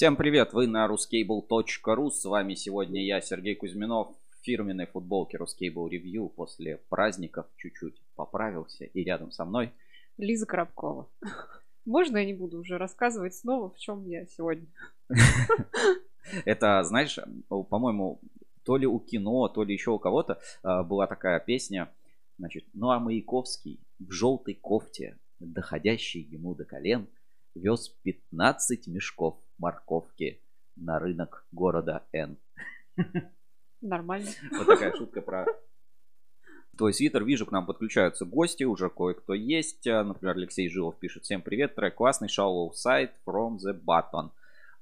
Всем привет, вы на ruscable.ru, с вами сегодня я, Сергей Кузьминов, в фирменной футболке Ruscable Review после праздников чуть-чуть поправился и рядом со мной Лиза Коробкова. Можно я не буду уже рассказывать снова, в чем я сегодня? Это, знаешь, по-моему, то ли у кино, то ли еще у кого-то а, была такая песня, значит, ну а Маяковский в желтой кофте, доходящий ему до колен, вез 15 мешков морковки на рынок города Н. Нормально. Вот такая шутка про твой свитер. Вижу, к нам подключаются гости, уже кое-кто есть. Например, Алексей Жилов пишет. Всем привет, трек классный, shallow side from the button.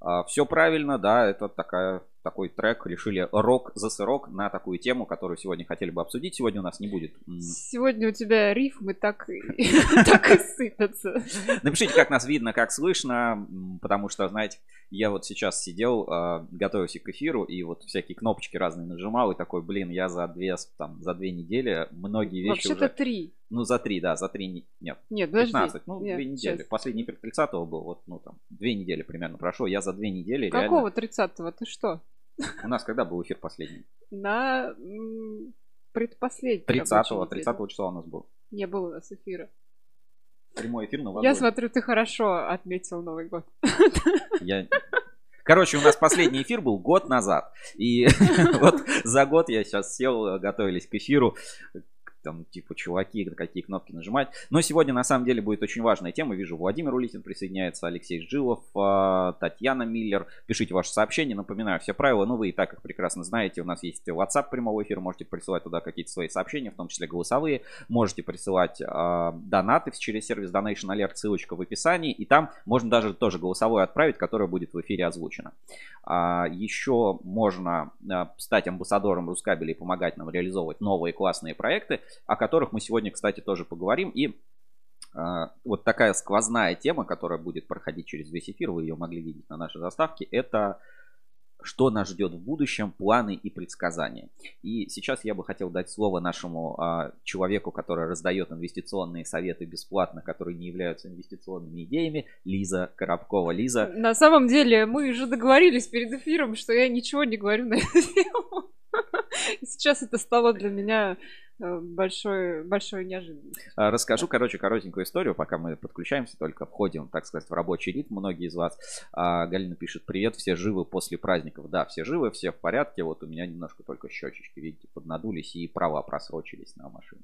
А, Все правильно, да, это такая такой трек, решили рок за сырок на такую тему, которую сегодня хотели бы обсудить. Сегодня у нас не будет. Сегодня у тебя рифмы так и сыпятся. Напишите, как нас видно, как слышно, потому что, знаете, я вот сейчас сидел, а, готовился к эфиру, и вот всякие кнопочки разные нажимал, и такой, блин, я за две, там, за две недели многие вещи Вообще-то уже... три. Ну, за три, да, за три, нет, Нет, 15, ну, Нет, две недели. сейчас. Последний эфир 30 был, вот, ну, там, две недели примерно прошло, я за две недели реально... Какого 30-го? Ты что? У нас когда был эфир последний? На предпоследний. 30-го, рабочей 30 неделе. числа у нас был. Не было у нас эфира. Прямой эфир на Я смотрю, ты хорошо отметил Новый год. Я... Короче, у нас последний эфир был год назад. И вот за год я сейчас сел, готовились к эфиру. Там, типа, чуваки, какие кнопки нажимать. Но сегодня, на самом деле, будет очень важная тема. Вижу, Владимир Улитин присоединяется, Алексей Жилов, а, Татьяна Миллер. Пишите ваши сообщения. Напоминаю, все правила, ну, вы и так, как прекрасно знаете, у нас есть WhatsApp прямого эфира. Можете присылать туда какие-то свои сообщения, в том числе голосовые. Можете присылать а, донаты через сервис Donation Alert, ссылочка в описании. И там можно даже тоже голосовое отправить, которое будет в эфире озвучено. А, еще можно стать амбассадором Рускабеля и помогать нам реализовывать новые классные проекты, о которых мы сегодня, кстати, тоже поговорим. И а, вот такая сквозная тема, которая будет проходить через весь эфир, вы ее могли видеть на нашей заставке, это что нас ждет в будущем, планы и предсказания. И сейчас я бы хотел дать слово нашему а, человеку, который раздает инвестиционные советы бесплатно, которые не являются инвестиционными идеями, Лиза Коробкова. Лиза, На самом деле, мы же договорились перед эфиром, что я ничего не говорю на эту тему. Сейчас это стало для меня большой, большой неожиданностью. А, Расскажу, короче, коротенькую историю, пока мы подключаемся, только входим, так сказать, в рабочий ритм. Многие из вас. А, Галина пишет, привет, все живы после праздников. Да, все живы, все в порядке. Вот у меня немножко только щечечки, видите, поднадулись и права просрочились на машину.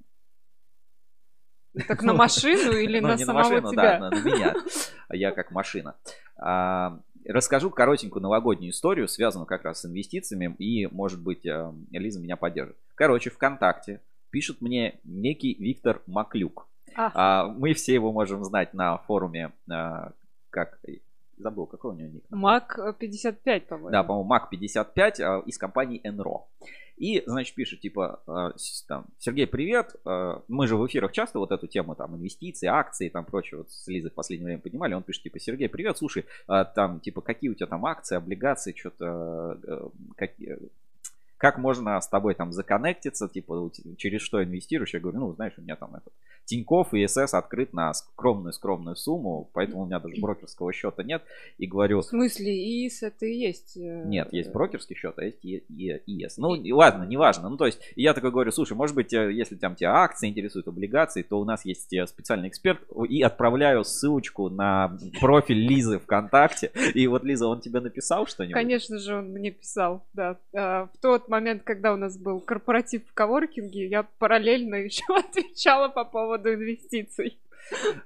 Так на машину или Ну, на самого тебя? да, на, меня. Я как машина. А, Расскажу коротенькую новогоднюю историю, связанную как раз с инвестициями, и, может быть, э, Лиза меня поддержит. Короче, ВКонтакте пишет мне некий Виктор Маклюк. А. А, Мы все его можем знать на форуме, а, как... Забыл, какой у него ник? Мак 55, по-моему. Да, по-моему, Мак 55 а, из компании Enro. И, значит, пишет, типа, а, там, Сергей, привет. а, Мы же в эфирах часто вот эту тему, там, инвестиции, акции, там, прочее, вот с Лизой в последнее время поднимали. Он пишет, типа, Сергей, привет, слушай, а, там, типа, какие у тебя там акции, облигации, что-то, э, какие- как можно с тобой там законнектиться, типа, через что инвестируешь? Я говорю, ну, знаешь, у меня там этот Тиньков и СС открыт на скромную-скромную сумму, поэтому у меня даже брокерского счета нет. И говорю, В смысле, ИИС это и есть... э, нет, есть брокерский счет, а есть ИС. Ну, и ладно, неважно. Ну, то есть, я такой говорю, слушай, может быть, э, если там тебя акции интересуют, облигации, то у нас есть э, специальный эксперт, и отправляю ссылочку на профиль Лизы ВКонтакте. И вот, Лиза, он тебе написал что-нибудь? Конечно же, он мне писал, да. А, В тот момент, когда у нас был корпоратив в коворкинге, я параллельно еще отвечала по поводу инвестиций.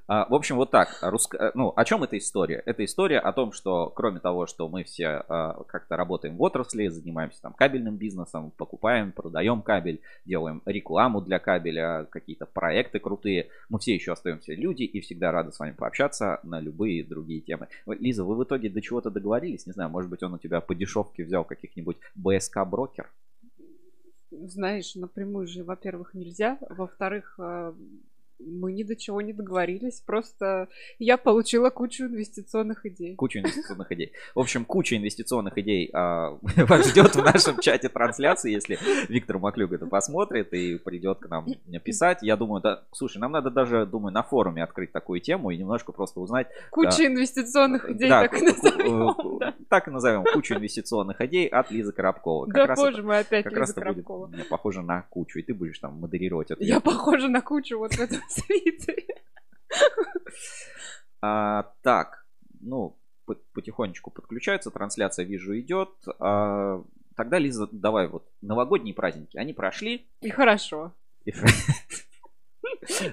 А, в общем, вот так. Э, Ну, о чем эта история? Это история о том, что кроме того, что мы все а, как-то работаем в отрасли, занимаемся там кабельным бизнесом, покупаем, продаем кабель, делаем рекламу для кабеля, какие-то проекты крутые, мы все еще остаемся люди и всегда рады с вами пообщаться на любые другие темы. Лиза, вы в итоге до чего-то договорились? Не знаю, может быть, он у тебя по дешевке взял каких-нибудь БСК брокер? Знаешь, напрямую же, во-первых, нельзя. Во-вторых, э, мы ни до чего не договорились. Просто я получила кучу инвестиционных идей. Кучу инвестиционных идей. В общем, куча инвестиционных идей а, вас ждет в нашем чате трансляции, если Виктор Маклюк это посмотрит и придет к нам писать. Я думаю, да, слушай, нам надо даже, думаю, на форуме открыть такую тему и немножко просто узнать. Куча да, инвестиционных идей, да, так и назовем. Да. Так и назовем. Кучу инвестиционных идей от Лизы Коробкова. Как да, боже мой, опять как Лиза Коробкова. Будет, похоже на кучу, и ты будешь там модерировать это. Я похожа на кучу вот в этом свитере. А, так, ну, потихонечку подключается, трансляция, вижу, идет. А, тогда, Лиза, давай вот новогодние праздники, они прошли. И хорошо.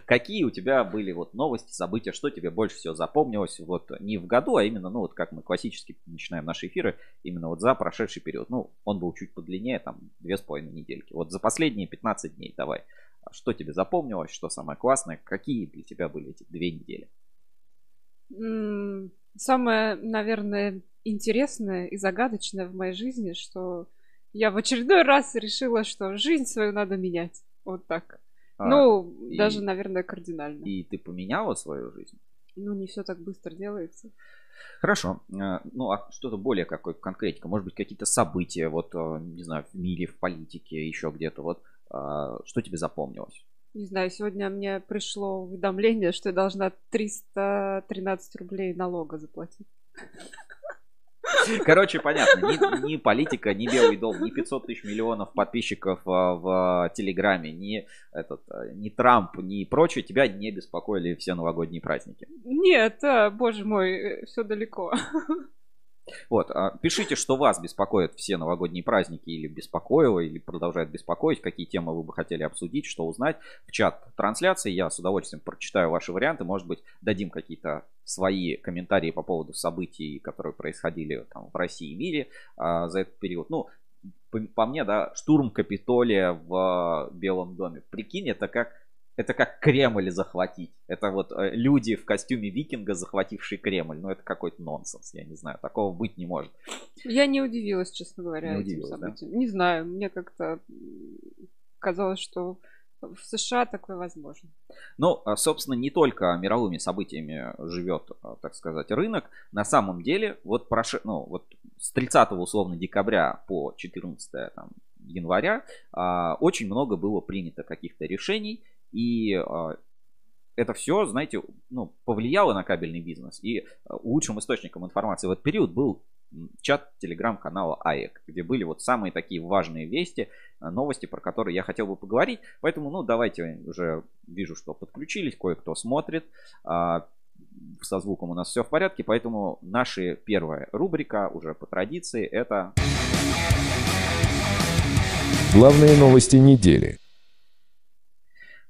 Какие у тебя были вот новости, события, что тебе больше всего запомнилось вот не в году, а именно, ну вот как мы классически начинаем наши эфиры, именно вот за прошедший период. Ну, он был чуть подлиннее, там, две с половиной недельки. Вот за последние 15 дней давай. Что тебе запомнилось, что самое классное, какие для тебя были эти две недели? Самое, наверное, интересное и загадочное в моей жизни, что я в очередной раз решила, что жизнь свою надо менять. Вот так. А, ну, и, даже, наверное, кардинально. И ты поменяла свою жизнь? Ну, не все так быстро делается. Хорошо. А, ну, а что-то более какой конкретика? Может быть, какие-то события, вот, а, не знаю, в мире, в политике, еще где-то. Вот, что тебе запомнилось? Не знаю, сегодня мне пришло уведомление, что я должна 313 рублей налога заплатить. Короче, понятно, ни, ни политика, ни Белый дом, ни 500 тысяч миллионов подписчиков в, в Телеграме, ни, этот, ни Трамп, ни прочее тебя не беспокоили все новогодние праздники. Нет, а, боже мой, э, все далеко. Вот, а, пишите, что вас беспокоят все новогодние праздники или беспокоило, или продолжает беспокоить, какие темы вы бы хотели обсудить, что узнать в чат трансляции. Я с удовольствием прочитаю ваши варианты, может быть, дадим какие-то свои комментарии по поводу событий, которые происходили там, в России и мире а, за этот период. Ну, по, по мне, да, штурм Капитолия в Белом доме. Прикинь, это как это как Кремль захватить. Это вот э, люди в костюме викинга, захватившие Кремль. Ну, это какой-то нонсенс, я не знаю. Такого быть не может. Я не удивилась, честно говоря, не этим событиям. Да? Не знаю, мне как-то казалось, что в США такое возможно. Ну, а, собственно, не только мировыми событиями живет, а, так сказать, рынок. На самом деле, вот, прош... ну, вот с 30 условно декабря по 14 там, января а, очень много было принято каких-то решений, и а, это все, знаете, ну, повлияло на кабельный бизнес. И а, лучшим источником информации в этот период был чат телеграм-канала АЭК, где были вот самые такие важные вести, а, новости, про которые я хотел бы поговорить. Поэтому, ну, давайте уже вижу, что подключились, кое-кто смотрит. Со звуком у нас все в порядке, поэтому наша первая рубрика уже по традиции это... Главные новости недели.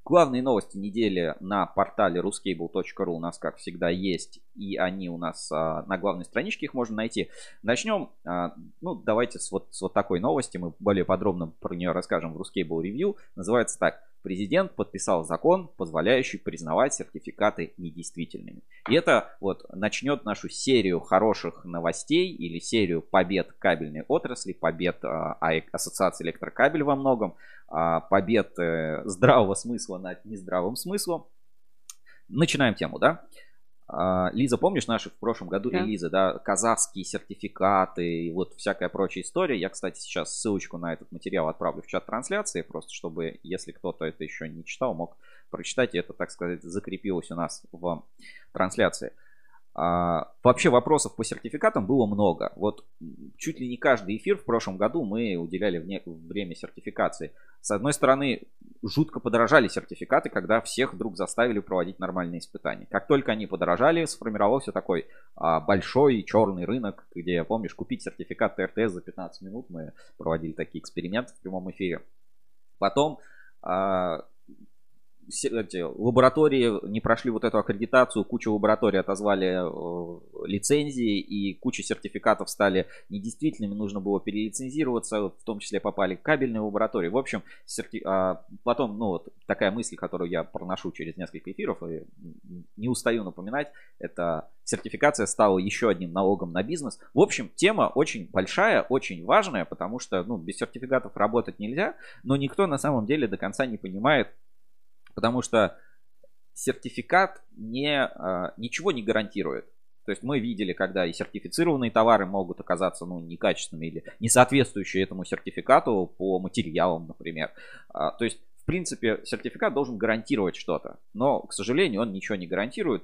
Главные новости недели на портале ruscable.ru у нас, как всегда, есть. И они у нас а, на главной страничке, их можно найти. Начнем, а, ну, давайте с вот, с вот такой новости. Мы более подробно про нее расскажем в Ruscable Review. Называется так. Президент подписал закон, позволяющий признавать сертификаты недействительными. И это вот начнет нашу серию хороших новостей или серию побед кабельной отрасли, побед а, Ассоциации электрокабель во многом, а, побед э, здравого смысла над нездравым смыслом. Начинаем тему, да? А, Лиза, помнишь наши в прошлом году да. релизы, да, казахские сертификаты и вот всякая прочая история. Я, кстати, сейчас ссылочку на этот материал отправлю в чат трансляции, просто чтобы, если кто-то это еще не читал, мог прочитать, и это, так сказать, закрепилось у нас в трансляции. А, вообще вопросов по сертификатам было много. Вот чуть ли не каждый эфир в прошлом году мы уделяли время сертификации. С одной стороны, жутко подорожали сертификаты, когда всех вдруг заставили проводить нормальные испытания. Как только они подорожали, сформировался такой а, большой черный рынок, где, помнишь, купить сертификат ТРТС за 15 минут. Мы проводили такие эксперименты в прямом эфире. Потом а, эти лаборатории не прошли вот эту аккредитацию, куча лабораторий отозвали э, лицензии и куча сертификатов стали недействительными, нужно было перелицензироваться, в том числе попали кабельные лаборатории. В общем, серти... а, потом, ну вот такая мысль, которую я проношу через несколько эфиров и не устаю напоминать, это сертификация стала еще одним налогом на бизнес. В общем, тема очень большая, очень важная, потому что ну, без сертификатов работать нельзя, но никто на самом деле до конца не понимает, Потому что сертификат не, а, ничего не гарантирует. То есть мы видели, когда и сертифицированные товары могут оказаться ну, некачественными или не соответствующие этому сертификату по материалам, например. А, то есть, в принципе, сертификат должен гарантировать что-то. Но, к сожалению, он ничего не гарантирует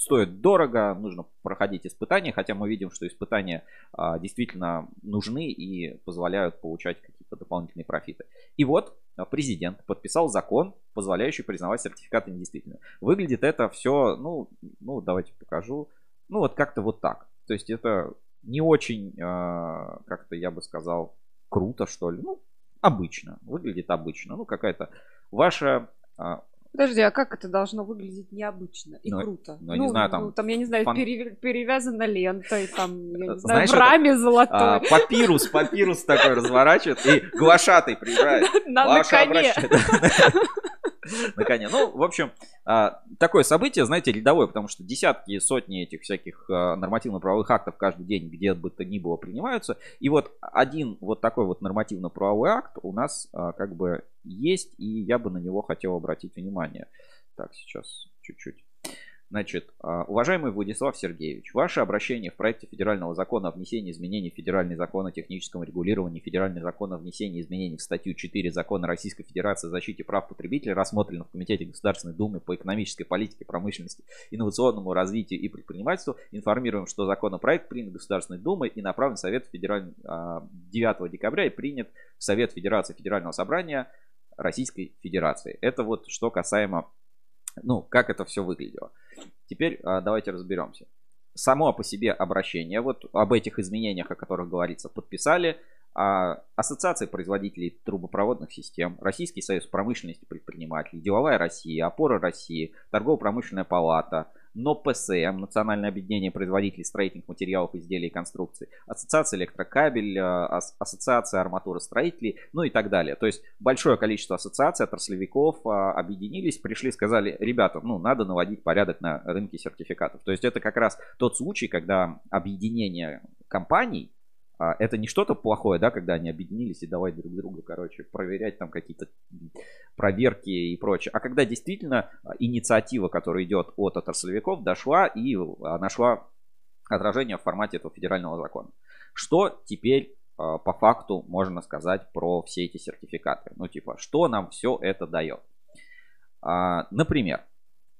стоит дорого, нужно проходить испытания, хотя мы видим, что испытания а, действительно нужны и позволяют получать какие-то дополнительные профиты. И вот а, президент подписал закон, позволяющий признавать сертификаты недействительными. Выглядит это все, ну, ну давайте покажу, ну вот как-то вот так. То есть это не очень, а, как-то я бы сказал, круто, что ли. Ну, обычно, выглядит обычно. Ну, какая-то ваша а, Подожди, а как это должно выглядеть необычно и ну, круто? Ну, ну, не знаю, там... Ну, там, я не знаю, фан... пере... перевязано лентой, там, я не знаю, Знаешь, в раме это, золотой. А, папирус, папирус такой разворачивает, и глашатый приезжает. На коне. на коне. Ну, в общем, а, такое событие, знаете, рядовое, потому что десятки, сотни этих всяких а, нормативно-правовых актов каждый день где бы то ни было принимаются. И вот один вот такой вот нормативно-правовой акт у нас а, как бы есть, и я бы на него хотел обратить внимание. Так, сейчас чуть-чуть. Значит, а, уважаемый Владислав Сергеевич, ваше обращение в проекте федерального закона о внесении изменений в федеральный закон о техническом регулировании, федеральный закон о внесении изменений в статью 4 закона Российской Федерации о защите прав потребителей рассмотрено в Комитете Государственной Думы по экономической политике, промышленности, инновационному развитию и предпринимательству. Информируем, что законопроект принят Государственной Думой и направлен в Совет Федераль... 9 а, декабря и принят в Совет Федерации Федерального собрания Российской Федерации. Это вот что касаемо ну, как это все выглядело. Теперь а, давайте разберемся. Само по себе обращение, вот об этих изменениях, о которых говорится, подписали а, Ассоциация производителей трубопроводных систем, Российский союз промышленности предпринимателей, Деловая Россия, Опора России, Торгово-промышленная палата – но ПСМ, Национальное объединение производителей строительных материалов, изделий и конструкций, Ассоциация электрокабель, э, Ассоциация арматуростроителей, ну и так далее. То есть большое количество ассоциаций, отраслевиков э, объединились, пришли, сказали, ребята, ну надо наводить порядок на рынке сертификатов. То есть это как раз тот случай, когда объединение компаний, это не что-то плохое, да, когда они объединились и давай друг друга, короче, проверять там какие-то проверки и прочее. А когда действительно а, инициатива, которая идет от отраслевиков, дошла и а, нашла отражение в формате этого федерального закона. Что теперь по факту можно сказать про все эти сертификаты? Ну, типа, что нам все это дает? Например,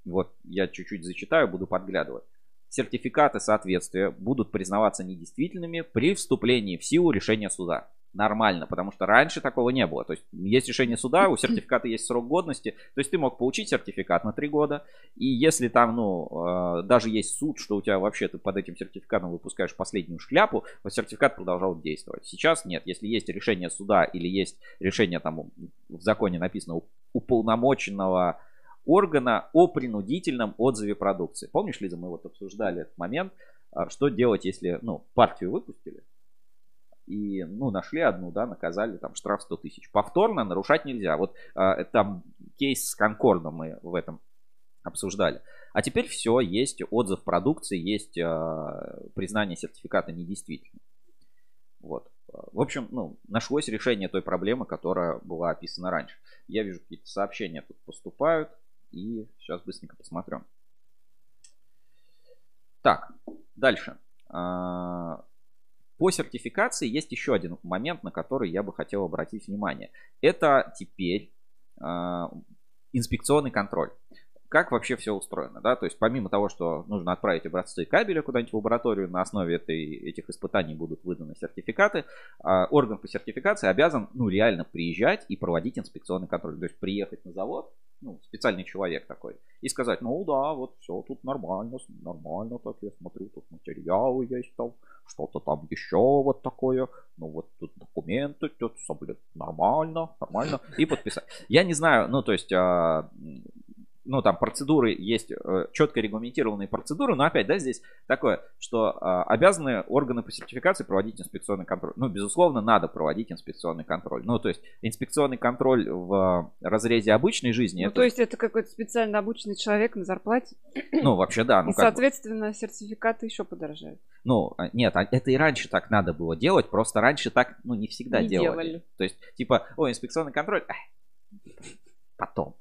вот я чуть-чуть зачитаю, буду подглядывать сертификаты соответствия будут признаваться недействительными при вступлении в силу решения суда. Нормально, потому что раньше такого не было. То есть есть решение суда, у сертификата есть срок годности. То есть ты мог получить сертификат на 3 года. И если там, ну, э, даже есть суд, что у тебя вообще ты под этим сертификатом выпускаешь последнюю шляпу, то сертификат продолжал действовать. Сейчас нет. Если есть решение суда или есть решение там в законе написано уполномоченного органа о принудительном отзыве продукции. Помнишь, Лиза, мы вот обсуждали этот момент, а, что делать, если, ну, партию выпустили, и, ну, нашли одну, да, наказали, там, штраф 100 тысяч. Повторно нарушать нельзя. Вот а, там кейс с Конкордом мы в этом обсуждали. А теперь все, есть отзыв продукции, есть а, признание сертификата недействительным. Вот. В общем, ну, нашлось решение той проблемы, которая была описана раньше. Я вижу, какие-то сообщения тут поступают. И сейчас быстренько посмотрим. Так, дальше. А, по сертификации есть еще один момент, на который я бы хотел обратить внимание. Это теперь а, инспекционный контроль как вообще все устроено, да, то есть помимо того, что нужно отправить образцы кабеля куда-нибудь в лабораторию, на основе этой, этих испытаний будут выданы сертификаты, а орган по сертификации обязан, ну, реально приезжать и проводить инспекционный контроль, то есть приехать на завод, ну, специальный человек такой, и сказать, ну, да, вот все тут нормально, нормально так, я смотрю, тут материалы есть там, что-то там еще вот такое, ну, вот тут документы, тут нормально, нормально, и подписать. Я не знаю, ну, то есть, а, ну, там процедуры есть, э, четко регламентированные процедуры, но опять, да, здесь такое, что э, обязаны органы по сертификации проводить инспекционный контроль. Ну, безусловно, надо проводить инспекционный контроль. Ну, то есть инспекционный контроль в разрезе обычной жизни. Ну, это... то есть это какой-то специально обученный человек на зарплате? Ну, вообще, да. Ну, и, соответственно, бы... сертификаты еще подорожают. Ну, а, нет, а это и раньше так надо было делать, просто раньше так, ну, не всегда не делали. делали. То есть, типа, о, инспекционный контроль, потом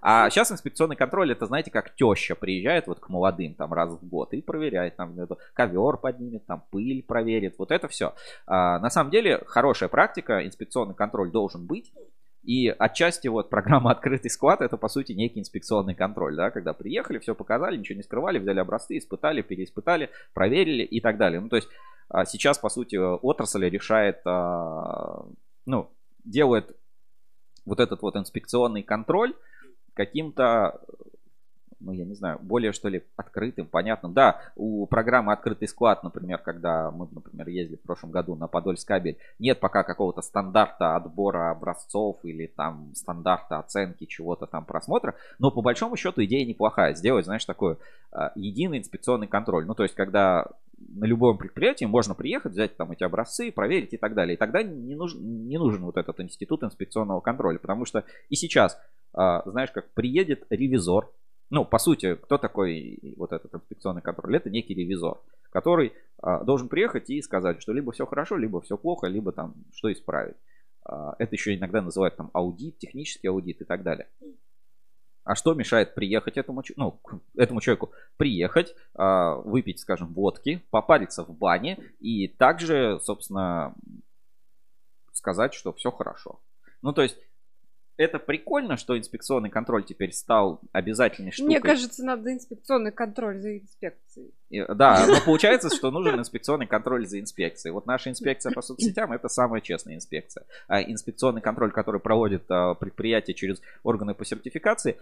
а сейчас инспекционный контроль, это, знаете, как теща приезжает вот к молодым там раз в год и проверяет, там ковер поднимет, там пыль проверит, вот это все. А, на самом деле, хорошая практика, инспекционный контроль должен быть. И отчасти вот программа «Открытый склад» это, по сути, некий инспекционный контроль, да, когда приехали, все показали, ничего не скрывали, взяли образцы, испытали, переиспытали, проверили и так далее. Ну, то есть а, сейчас, по сути, отрасль решает, а, ну, делает вот этот вот инспекционный контроль каким-то ну, я не знаю, более, что ли, открытым, понятным. Да, у программы «Открытый склад», например, когда мы, например, ездили в прошлом году на Подольск кабель, нет пока какого-то стандарта отбора образцов или там стандарта оценки чего-то там просмотра, но по большому счету идея неплохая. Сделать, знаешь, такой а, единый инспекционный контроль. Ну, то есть, когда на любом предприятии можно приехать, взять там эти образцы, проверить и так далее. И тогда не нужен, не нужен вот этот институт инспекционного контроля, потому что и сейчас, знаешь, как приедет ревизор, ну, по сути, кто такой вот этот инспекционный контроль? Это некий ревизор, который а, должен приехать и сказать, что либо все хорошо, либо все плохо, либо там что исправить. А, это еще иногда называют там аудит, технический аудит и так далее. А что мешает приехать этому, ну, этому человеку? Приехать, а, выпить, скажем, водки, попариться в бане и также, собственно, сказать, что все хорошо. Ну, то есть это прикольно, что инспекционный контроль теперь стал обязательной штукой. Мне кажется, надо инспекционный контроль за инспекцией. Да, но получается, что нужен инспекционный контроль за инспекцией. Вот наша инспекция по соцсетям это самая честная инспекция. А инспекционный контроль, который проводит а, предприятие через органы по сертификации,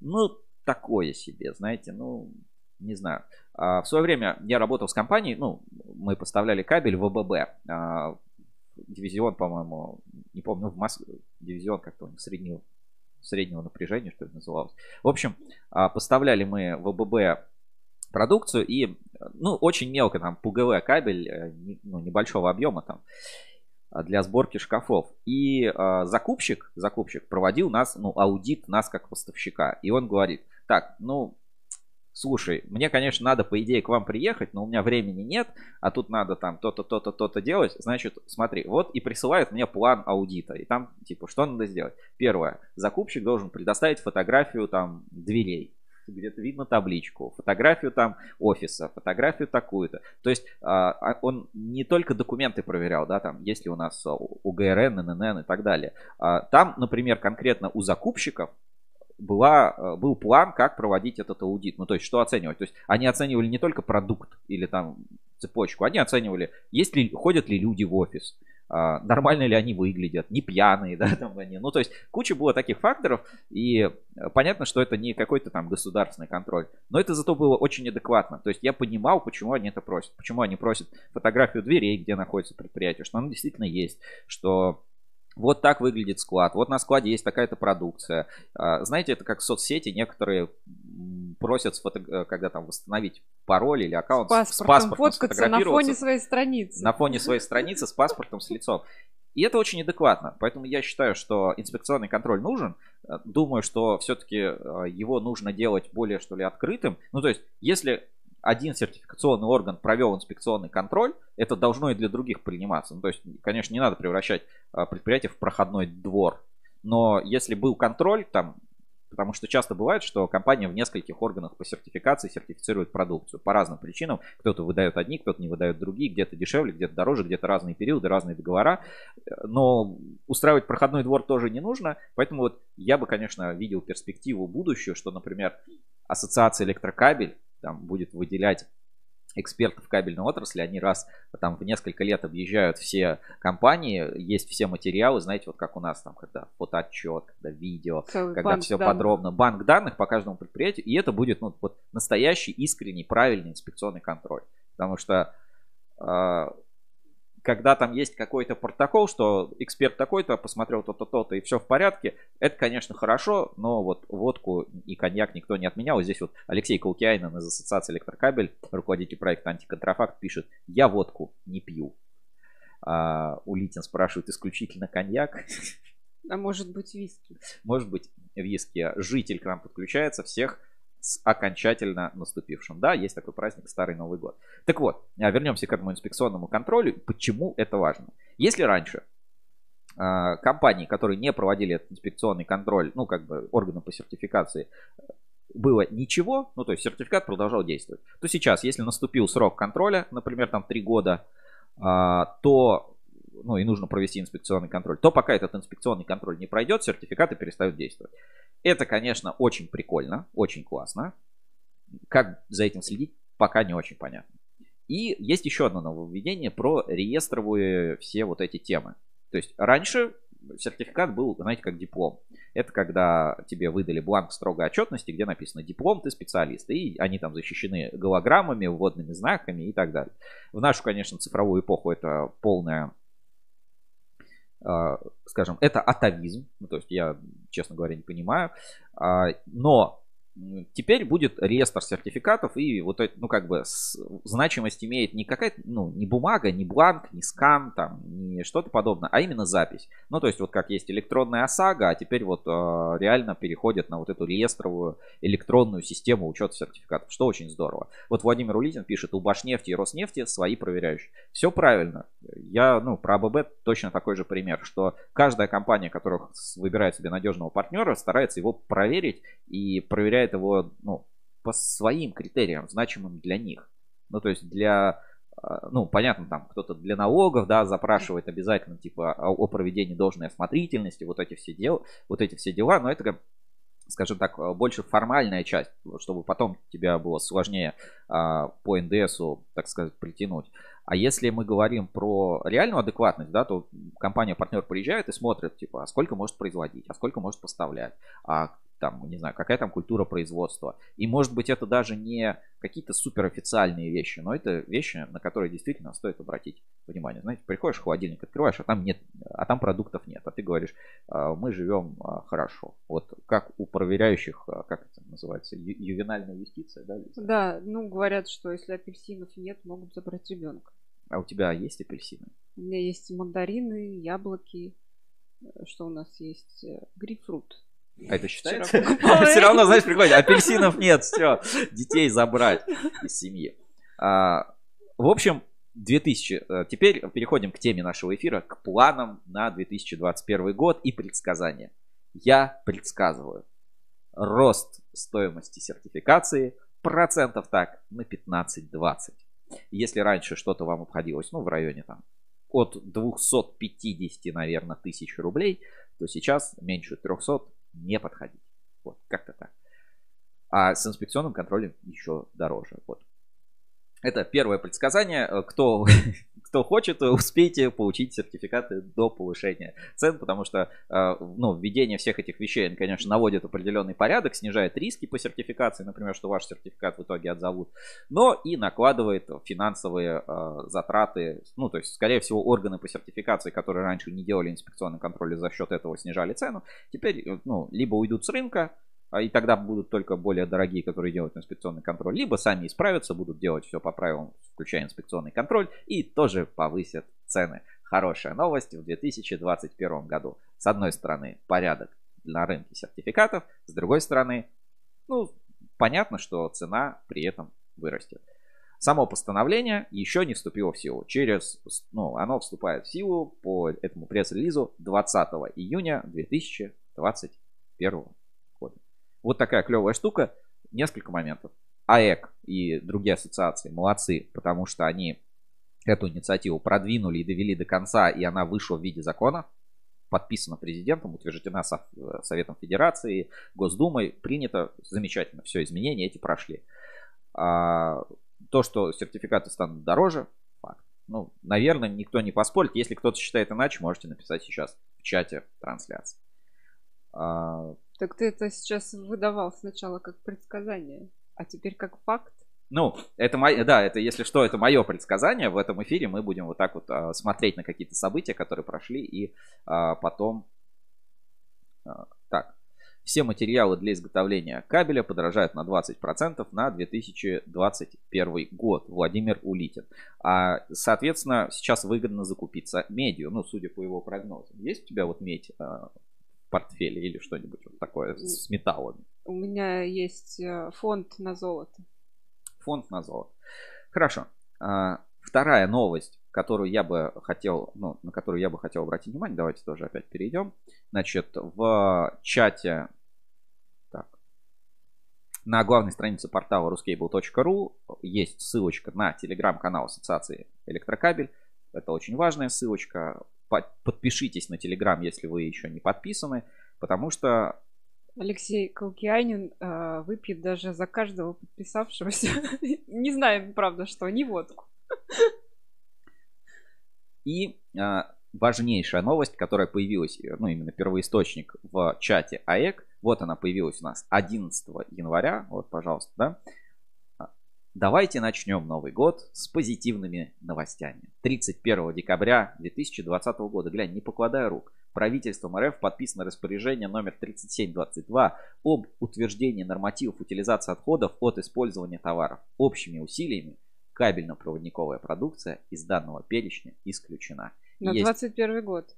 ну, такое себе, знаете, ну, не знаю. А, в свое время я работал с компанией, ну, мы поставляли кабель в ВББ дивизион, по-моему, не помню, в Москве, дивизион как-то среднего, среднего напряжения, что ли, называлось. В общем, а, поставляли мы в ОББ продукцию и, ну, очень мелко там ПГВ кабель, э, ну, небольшого объема там а, для сборки шкафов. И э, закупщик, закупщик проводил нас, ну, аудит нас как поставщика. И он говорит, так, ну, слушай, мне, конечно, надо, по идее, к вам приехать, но у меня времени нет, а тут надо там то-то, то-то, то-то делать. Значит, смотри, вот и присылают мне план аудита. И там, типа, что надо сделать? Первое, закупщик должен предоставить фотографию там дверей где-то видно табличку, фотографию там офиса, фотографию такую-то. То есть а, а, он не только документы проверял, да, там, есть ли у нас УГРН, ННН и так далее. А, там, например, конкретно у закупщиков была, э, был план, как проводить этот аудит. Ну, то есть, что оценивать. То есть, они оценивали не только продукт или там цепочку, они оценивали, есть ли, ходят ли люди в офис, а, нормально ли они выглядят, не пьяные, да, там они. Ну, то есть, куча было таких факторов, и э, понятно, что это не какой-то там государственный контроль, но это зато было очень адекватно. То есть, я понимал, почему они это просят, почему они просят фотографию дверей, где находится предприятие, что оно действительно есть, что вот так выглядит склад, вот на складе есть такая-то продукция. А, знаете, это как соцсети, некоторые просят, сфото... когда там восстановить пароль или аккаунт с паспортом, с паспортом фоткаться на фоне своей страницы. На фоне своей страницы с паспортом, с лицом. И это очень адекватно. Поэтому я считаю, что инспекционный контроль нужен. Думаю, что все-таки а, его нужно делать более, что ли, открытым. Ну, то есть, если один сертификационный орган провел инспекционный контроль, это должно и для других приниматься. Ну, то есть, конечно, не надо превращать а, предприятие в проходной двор. Но если был контроль, там, потому что часто бывает, что компания в нескольких органах по сертификации сертифицирует продукцию по разным причинам. Кто-то выдает одни, кто-то не выдает другие, где-то дешевле, где-то дороже, где-то разные периоды, разные договора. Но устраивать проходной двор тоже не нужно. Поэтому вот я бы, конечно, видел перспективу будущую, что, например, ассоциация электрокабель там будет выделять экспертов кабельной отрасли, они раз там в несколько лет объезжают все компании, есть все материалы, знаете, вот как у нас там, когда фотоотчет, когда видео, Целый когда все данных. подробно, банк данных по каждому предприятию, и это будет ну, вот настоящий, искренний, правильный инспекционный контроль. Потому что а, когда там есть какой-то протокол, что эксперт такой-то посмотрел то-то, то-то, и все в порядке, это, конечно, хорошо, но вот водку и коньяк никто не отменял. Здесь вот Алексей Каукиайнен из Ассоциации Электрокабель, руководитель проекта «Антиконтрафакт», пишет, я водку не пью. А, Улитин спрашивает, исключительно коньяк? А может быть виски? Может быть виски. Житель к нам подключается, всех с окончательно наступившим. Да, есть такой праздник Старый Новый год. Так вот, а, вернемся к этому инспекционному контролю. Почему это важно? Если раньше э, компаний, которые не проводили этот инспекционный контроль, ну, как бы органы по сертификации, было ничего, ну, то есть сертификат продолжал действовать, то сейчас, если наступил срок контроля, например, там 3 года, то ну и нужно провести инспекционный контроль, то пока этот инспекционный контроль не пройдет, сертификаты перестают действовать. Это, конечно, очень прикольно, очень классно. Как за этим следить, пока не очень понятно. И есть еще одно нововведение про реестровые все вот эти темы. То есть раньше сертификат был, знаете, как диплом. Это когда тебе выдали бланк строгой отчетности, где написано диплом, ты специалист. И они там защищены голограммами, вводными знаками и так далее. В нашу, конечно, цифровую эпоху это полная скажем, это атовизм, ну, то есть я, честно говоря, не понимаю, а, но Теперь будет реестр сертификатов, и вот это, ну, как бы, значимость имеет не какая-то, ну, не бумага, не бланк, не скан, там, не что-то подобное, а именно запись. Ну, то есть, вот как есть электронная ОСАГО, а теперь вот э, реально переходят на вот эту реестровую электронную систему учета сертификатов, что очень здорово. Вот Владимир Улитин пишет, у Башнефти и Роснефти свои проверяющие. Все правильно. Я, ну, про АББ точно такой же пример, что каждая компания, которая выбирает себе надежного партнера, старается его проверить и проверяет выбирает его ну, по своим критериям, значимым для них. Ну, то есть для, а, ну, понятно, там кто-то для налогов, да, запрашивает обязательно, типа, о проведении должной осмотрительности, вот эти все дела, вот эти все дела, но это скажем так, больше формальная часть, чтобы потом тебя было сложнее а, по НДСу, так сказать, притянуть. А если мы говорим про реальную адекватность, да, то компания-партнер приезжает и смотрит, типа, а сколько может производить, а сколько может поставлять, а там, не знаю, какая там культура производства. И может быть это даже не какие-то суперофициальные вещи, но это вещи, на которые действительно стоит обратить внимание. Знаете, приходишь в холодильник, открываешь, а там нет, а там продуктов нет, а ты говоришь, «А, мы живем а, хорошо. Вот как у проверяющих, а, как это называется, ю- ювенальная юстиция, да? Да, ну говорят, что если апельсинов нет, могут забрать ребенка. А у тебя есть апельсины? У меня есть мандарины, яблоки, что у нас есть? Грейпфрут. А это считается? Все равно, знаешь, приходит, апельсинов нет, все, детей забрать из семьи. А, в общем, 2000. Э, теперь переходим к теме нашего эфира, к планам на 2021 год и предсказания. Я предсказываю рост стоимости сертификации процентов так на 15-20. Если раньше что-то вам обходилось, ну, в районе там от 250, наверное, тысяч рублей, то сейчас меньше 300 не подходить. Вот, как-то так. А с инспекционным контролем еще дороже. Вот. Это первое предсказание. Э, кто, кто хочет, успейте получить сертификаты до повышения цен, потому что э, ну, введение всех этих вещей, конечно, наводит определенный порядок, снижает риски по сертификации, например, что ваш сертификат в итоге отзовут, но и накладывает финансовые э, затраты. Ну, то есть, скорее всего, органы по сертификации, которые раньше не делали инспекционный контроль и за счет этого снижали цену, теперь ну, либо уйдут с рынка, и тогда будут только более дорогие, которые делают инспекционный контроль, либо сами исправятся, будут делать все по правилам, включая инспекционный контроль, и тоже повысят цены. Хорошая новость в 2021 году. С одной стороны, порядок на рынке сертификатов, с другой стороны, ну, понятно, что цена при этом вырастет. Само постановление еще не вступило в силу. Через, ну, оно вступает в силу по этому пресс-релизу 20 июня 2021 вот такая клевая штука. Несколько моментов. АЭК и другие ассоциации молодцы, потому что они эту инициативу продвинули и довели до конца, и она вышла в виде закона, подписана президентом, утверждена Советом Федерации, Госдумой, принято замечательно, все изменения эти прошли. А, то, что сертификаты станут дороже, факт. Ну, наверное, никто не поспорит. Если кто-то считает иначе, можете написать сейчас в чате трансляции. А, так ты это сейчас выдавал сначала как предсказание, а теперь как факт? Ну, это мое, да, это если что, это мое предсказание. В этом эфире мы будем вот так вот а, смотреть на какие-то события, которые прошли, и а, потом. А, так. Все материалы для изготовления кабеля подорожают на 20% на 2021 год. Владимир Улитин. А, соответственно, сейчас выгодно закупиться медью, ну, судя по его прогнозам. Есть у тебя вот медь а, портфеле или что-нибудь вот такое с металлами? У меня есть э, фонд на золото. Фонд на золото. Хорошо. А, вторая новость. которую я бы хотел, ну, на которую я бы хотел обратить внимание, давайте тоже опять перейдем. Значит, в чате так, на главной странице портала ruscable.ru есть ссылочка на телеграм-канал Ассоциации Электрокабель. Это очень важная ссылочка. Подпишитесь на телеграм, если вы еще не подписаны, потому что Алексей Калкианин э, выпьет даже за каждого подписавшегося. Не знаем, правда, что, не водку. И э, важнейшая новость, которая появилась, ну именно первоисточник в чате АЭК, вот она появилась у нас 11 января, вот, пожалуйста, да. Давайте начнем Новый год с позитивными новостями. 31 декабря 2020 года, глянь, не покладая рук, правительством РФ подписано распоряжение номер 3722 об утверждении нормативов утилизации отходов от использования товаров. Общими усилиями кабельно-проводниковая продукция из данного перечня исключена. На Есть... 21 год.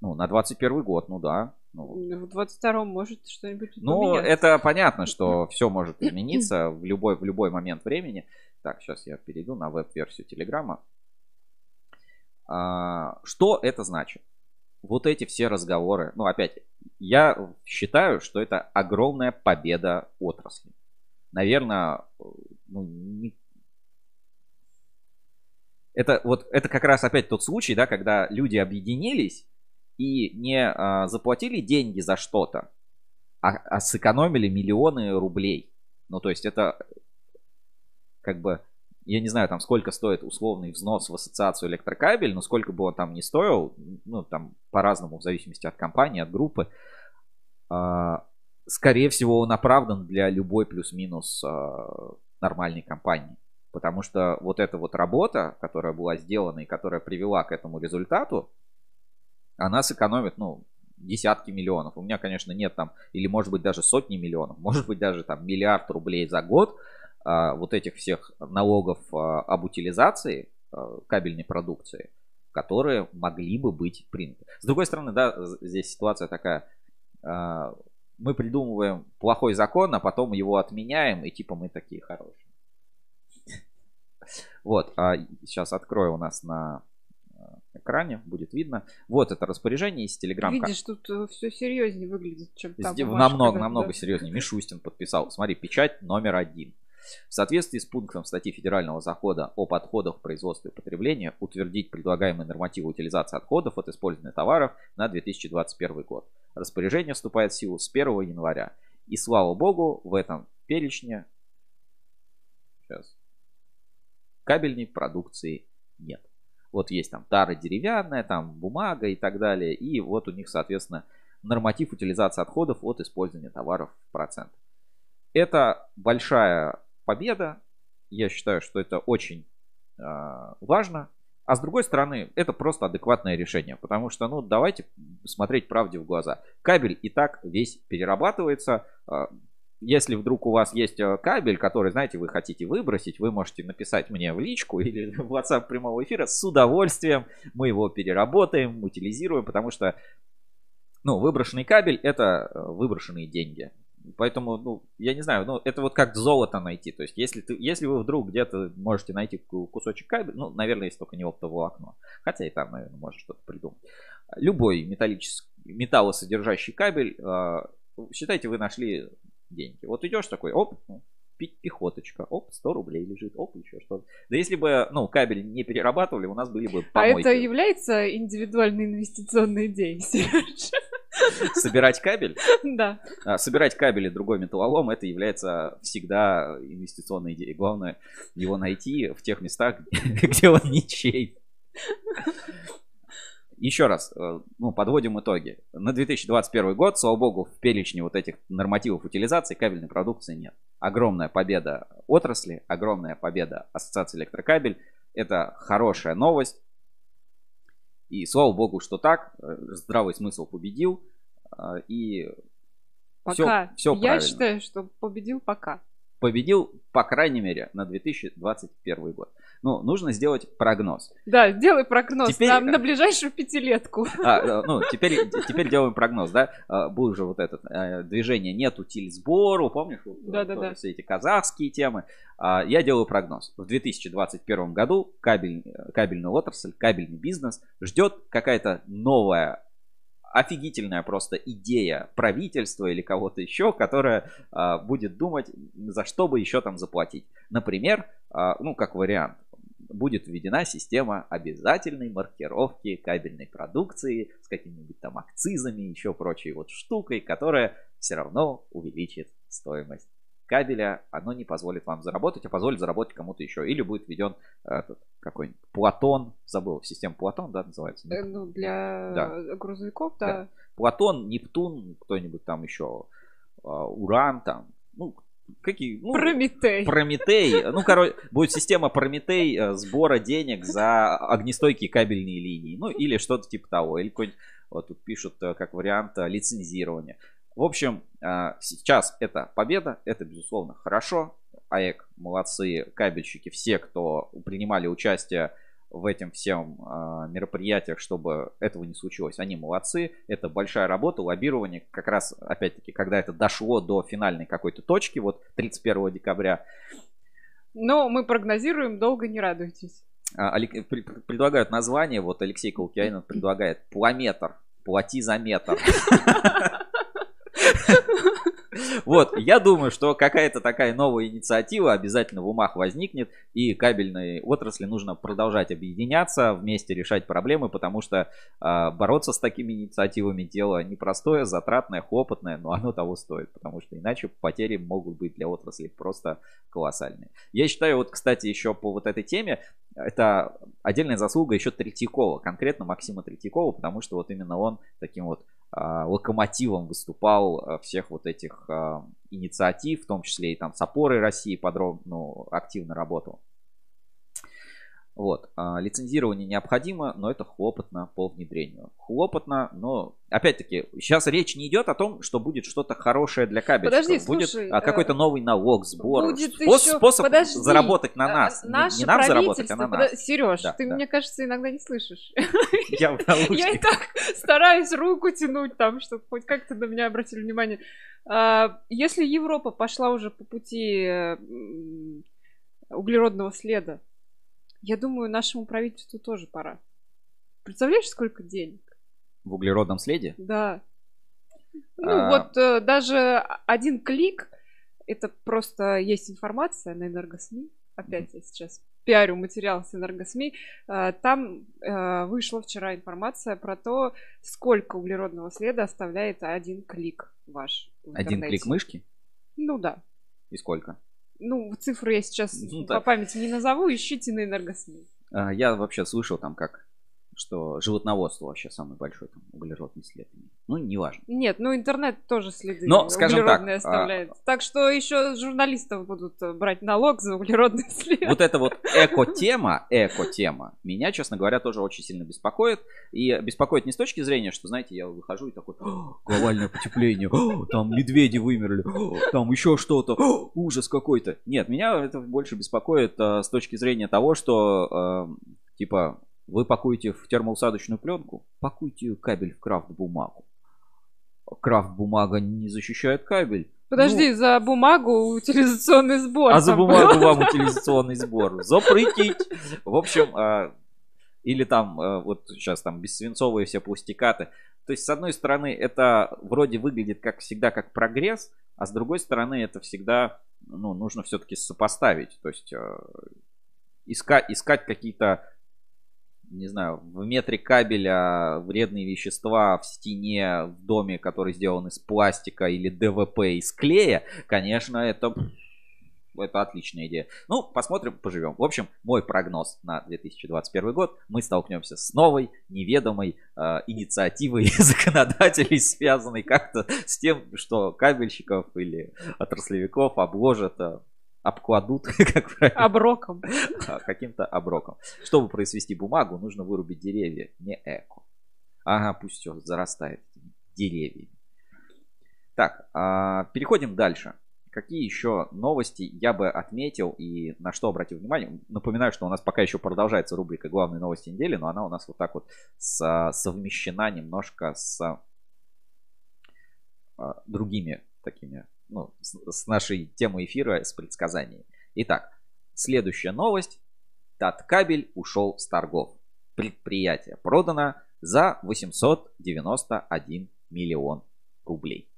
Ну, на 21 год, ну да. Ну, в 22 может что-нибудь Ну, это понятно, что все может измениться в любой, в любой момент времени. Так, сейчас я перейду на веб-версию Телеграма. А, что это значит? Вот эти все разговоры, ну опять, я считаю, что это огромная победа отрасли. Наверное, ну, не... это вот это как раз опять тот случай, да, когда люди объединились и не а, заплатили деньги за что-то, а, а сэкономили миллионы рублей. Ну, то есть это как бы, я не знаю, там сколько стоит условный взнос в ассоциацию электрокабель, но сколько бы он там не стоил, ну, там по-разному, в зависимости от компании, от группы, а, скорее всего, он оправдан для любой плюс-минус а, нормальной компании. Потому что вот эта вот работа, которая была сделана и которая привела к этому результату, она сэкономит, ну, десятки миллионов. У меня, конечно, нет там, или может быть даже сотни миллионов, может быть даже там миллиард рублей за год а, вот этих всех налогов а, об утилизации а, кабельной продукции, которые могли бы быть приняты. С другой стороны, да, здесь ситуация такая, а, мы придумываем плохой закон, а потом его отменяем, и типа мы такие хорошие. Вот, а сейчас открою у нас на экране, будет видно. Вот это распоряжение из Telegram. Видишь, тут э, все серьезнее выглядит, чем там. Намного, намного да. серьезнее. Мишустин подписал. Смотри, печать номер один. В соответствии с пунктом статьи Федерального закона об отходах производства и потребления утвердить предлагаемые нормативы утилизации отходов от использованных товаров на 2021 год. Распоряжение вступает в силу с 1 января. И слава богу, в этом перечне сейчас, кабельной продукции нет. Вот есть там тара деревянная, там бумага и так далее. И вот у них, соответственно, норматив утилизации отходов от использования товаров в процент. Это большая победа. Я считаю, что это очень э, важно. А с другой стороны, это просто адекватное решение. Потому что, ну, давайте смотреть правде в глаза. Кабель и так весь перерабатывается. А, если вдруг у вас есть э, кабель, который, знаете, вы хотите выбросить, вы можете написать мне в личку или в WhatsApp прямого эфира. С удовольствием мы его переработаем, утилизируем, потому что, ну, выброшенный кабель это э, выброшенные деньги. Поэтому, ну, я не знаю, ну, это вот как золото найти. То есть, если, ты, если вы вдруг где-то можете найти кусочек кабеля, ну, наверное, если только не оптоволокно. Хотя и там, наверное, можно что-то придумать. Любой металлический, металлосодержащий кабель, э, считайте, вы нашли деньги. Вот идешь такой, оп, пехоточка, оп, 100 рублей лежит, оп, еще что-то. Да если бы, ну, кабель не перерабатывали, у нас были бы помойки. А это является индивидуальной инвестиционной идеей, Сереж? Собирать кабель? Да. А, собирать кабель и другой металлолом, это является всегда инвестиционной идеей. Главное его найти в тех местах, где он ничей. Еще раз, э, ну, подводим итоги. На 2021 год, слава богу, в перечне вот этих нормативов утилизации кабельной продукции нет. Огромная победа отрасли, огромная победа Ассоциации электрокабель. Это хорошая новость. И слава богу, что так. Э, здравый смысл победил. Э, и пока. Все, все Я правильно. считаю, что победил пока. Победил, по крайней мере, на 2021 год. Ну, нужно сделать прогноз. Да, сделай прогноз Теперь- на, на ближайшую пятилетку. А, э, ну, теперь, теперь делаем прогноз, да? А, Был же вот это э, движение «Нет утиль сбору», помнишь? Э, Да-да-да. тоже Все эти казахские темы. А, Я делаю прогноз. В 2021 году кабель, э, кабельную отрасль, кабельный бизнес ждет какая-то новая офигительная просто идея правительства или кого-то еще, которая а, будет думать, за что бы еще там заплатить. Например, а, ну, как вариант, будет введена система обязательной маркировки кабельной продукции с какими-нибудь там акцизами, еще прочей вот штукой, которая все равно увеличит стоимость кабеля. Оно не позволит вам заработать, а позволит заработать кому-то еще. Или будет введен этот какой-нибудь Платон, забыл, система Платон, да, называется? Э, Ну, для Да. грузовиков, да. Платон, Нептун, кто-нибудь там еще, а, Уран там, ну, какие, ну, Прометей. Прометей, ну, короче, будет система Прометей э, сбора денег за огнестойкие кабельные линии, ну, или что-то типа того, или какой-нибудь, вот тут пишут э, как вариант э, лицензирования. В общем, сейчас это победа, это, безусловно, хорошо. АЭК, молодцы, кабельщики, все, кто принимали участие в этом всем э, мероприятиях, чтобы этого не случилось. Они молодцы. Это большая работа, лоббирование. Как раз, опять-таки, когда это дошло до финальной какой-то точки, вот 31 декабря, Но мы прогнозируем, долго не радуйтесь. а, пр- предлагают название, вот Алексей Калкианин предлагает «Пламетр», «Плати за метр». Вот, я думаю, что какая-то такая новая инициатива обязательно в умах возникнет, и кабельной отрасли нужно продолжать объединяться, вместе решать проблемы, потому что а, бороться с такими инициативами дело непростое, затратное, хлопотное, но оно того стоит, потому что иначе потери могут быть для отрасли просто колоссальные. Я считаю, вот, кстати, еще по вот этой теме, это отдельная заслуга еще Третьякова, конкретно Максима Третьякова, потому что вот именно он таким вот а, локомотивом выступал а, всех вот этих а, инициатив, в том числе и там с опорой России подробно, ну, активно работал. Вот. а, Лицензирование необходимо, но это хлопотно по внедрению. Хлопотно, но опять-таки, сейчас речь не идет о том, что будет что-то хорошее для кабельщиков. Подожди, будет слушай, а, какой-то э, новый налог, сбор. будет спос- еще- способ подожди, заработать на А, нас. Не- Наше не нам заработать, а на нас. Сереж, Да, ты, да. мне кажется, иногда не слышишь. Я Я и так стараюсь руку тянуть там, чтобы хоть как-то на меня обратили внимание. Если Европа пошла уже по пути э, углеродного следа, я думаю, нашему правительству тоже пора. Представляешь, сколько денег? В углеродном следе? Да. Ну А. вот э, даже один клик, это просто есть информация на энергосми. Опять я сейчас пиарю материал с энергосми. Э, Там э, вышла вчера информация про то, сколько углеродного следа оставляет один клик ваш. Один клик мышки? Ну да. И сколько? Ну, цифры я сейчас Ну, по да. памяти не назову, ищите на энергосми. А, Я вообще слышал там как, что животноводство вообще самый большой там углеродный след. Ну, неважно. Нет, ну интернет тоже следы Но, скажем так, углеродные а- оставляет. Так что еще журналистов будут э, брать налог за углеродный след. Вот эта вот эко-тема, эко-тема, меня, честно говоря, тоже очень сильно беспокоит. И беспокоит не с точки зрения, что, знаете, я выхожу и такой, «О, глобальное потепление, там медведи вымерли, там еще что-то, ужас какой-то. Нет, меня это больше беспокоит а, с точки зрения того, что, а, типа, вы пакуете в термоусадочную пленку, пакуйте кабель в крафт-бумагу. Крафт-бумага не защищает кабель. Подожди, за бумагу утилизационный сбор. Ну, А за бумагу был. вам утилизационный сбор. Запретить. В общем, а, или там, а, вот сейчас там бессвинцовые все пластикаты. То есть, с одной стороны, это вроде выглядит, как всегда, как прогресс, а с другой стороны, это всегда, ну, нужно все-таки сопоставить. То есть, а, искать, искать какие-то, не знаю, в метре кабеля вредные вещества в стене, в доме, который сделан из пластика или ДВП из клея, конечно, это это отличная идея. Ну, посмотрим, поживем. В общем, мой прогноз на 2021 год. Мы столкнемся с новой, неведомой э, инициативой законодателей, связанной как-то с тем, что кабельщиков или отраслевиков обложат, э, обкладут, как правильно, Оброком. а, каким-то оброком. Чтобы произвести бумагу, нужно вырубить деревья, не эко. Ага, пусть все зарастает деревьями. Так, а, переходим дальше. какие еще новости я бы отметил и на что обратил внимание? Напоминаю, что у нас пока еще продолжается рубрика «Главные новости недели», но она у нас вот так вот с, совмещена немножко с а, другими такими, ну, с, нашей темой эфира, с предсказанием. Итак, следующая новость. Таткабель ушел с торгов. Предприятие продано за 891 миллион рублей.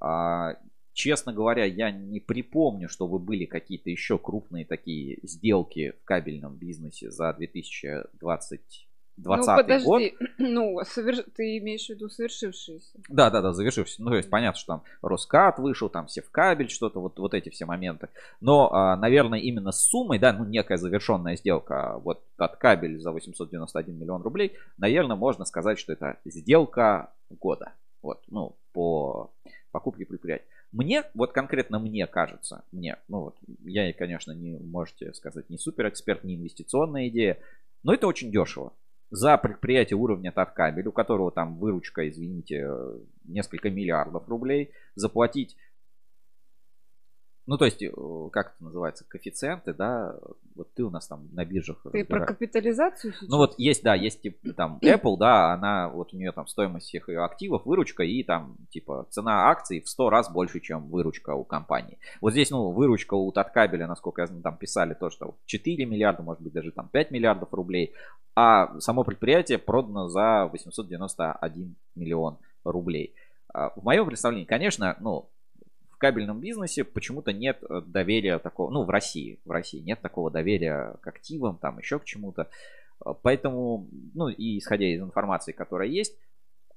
А, честно говоря, я не припомню, чтобы были какие-то еще крупные такие сделки в кабельном бизнесе за 2020 20 ну, подожди. год. Ну, соверш... ты имеешь в виду совершившиеся. Да, да, да, завершившиеся. Ну, то есть понятно, что там Роскат вышел, там Севкабель, что-то, вот, вот эти все моменты. Но, а, наверное, именно с суммой, да, ну, некая завершенная сделка, а вот от кабель за 891 миллион рублей, наверное, можно сказать, что это сделка года. Вот, ну, по покупке предприятия. Мне, вот конкретно мне кажется, мне, ну вот, я, конечно, не можете сказать, не суперэксперт, не инвестиционная идея, но это очень дешево за предприятие уровня Таткабель, у которого там выручка, извините, несколько миллиардов рублей, заплатить ну, то есть, э, как это называется, коэффициенты, да, вот ты у нас там на биржах. Ты про капитализацию сейчас? Ну, вот есть, да, есть типа там Apple, да, она, вот у нее там стоимость всех ее активов, выручка и там, типа, цена акций в 100 раз больше, чем выручка у компании. Вот здесь, ну, выручка у Таткабеля, насколько я знаю, там писали то, что 4 миллиарда, может быть, даже там 5 миллиардов рублей, а само предприятие продано за 891 миллион рублей. А в моем представлении, конечно, ну, в кабельном бизнесе почему-то нет э, доверия такого, ну, в России, в России нет такого доверия к активам, там еще к чему-то. Э, поэтому, ну, и исходя из информации, которая есть,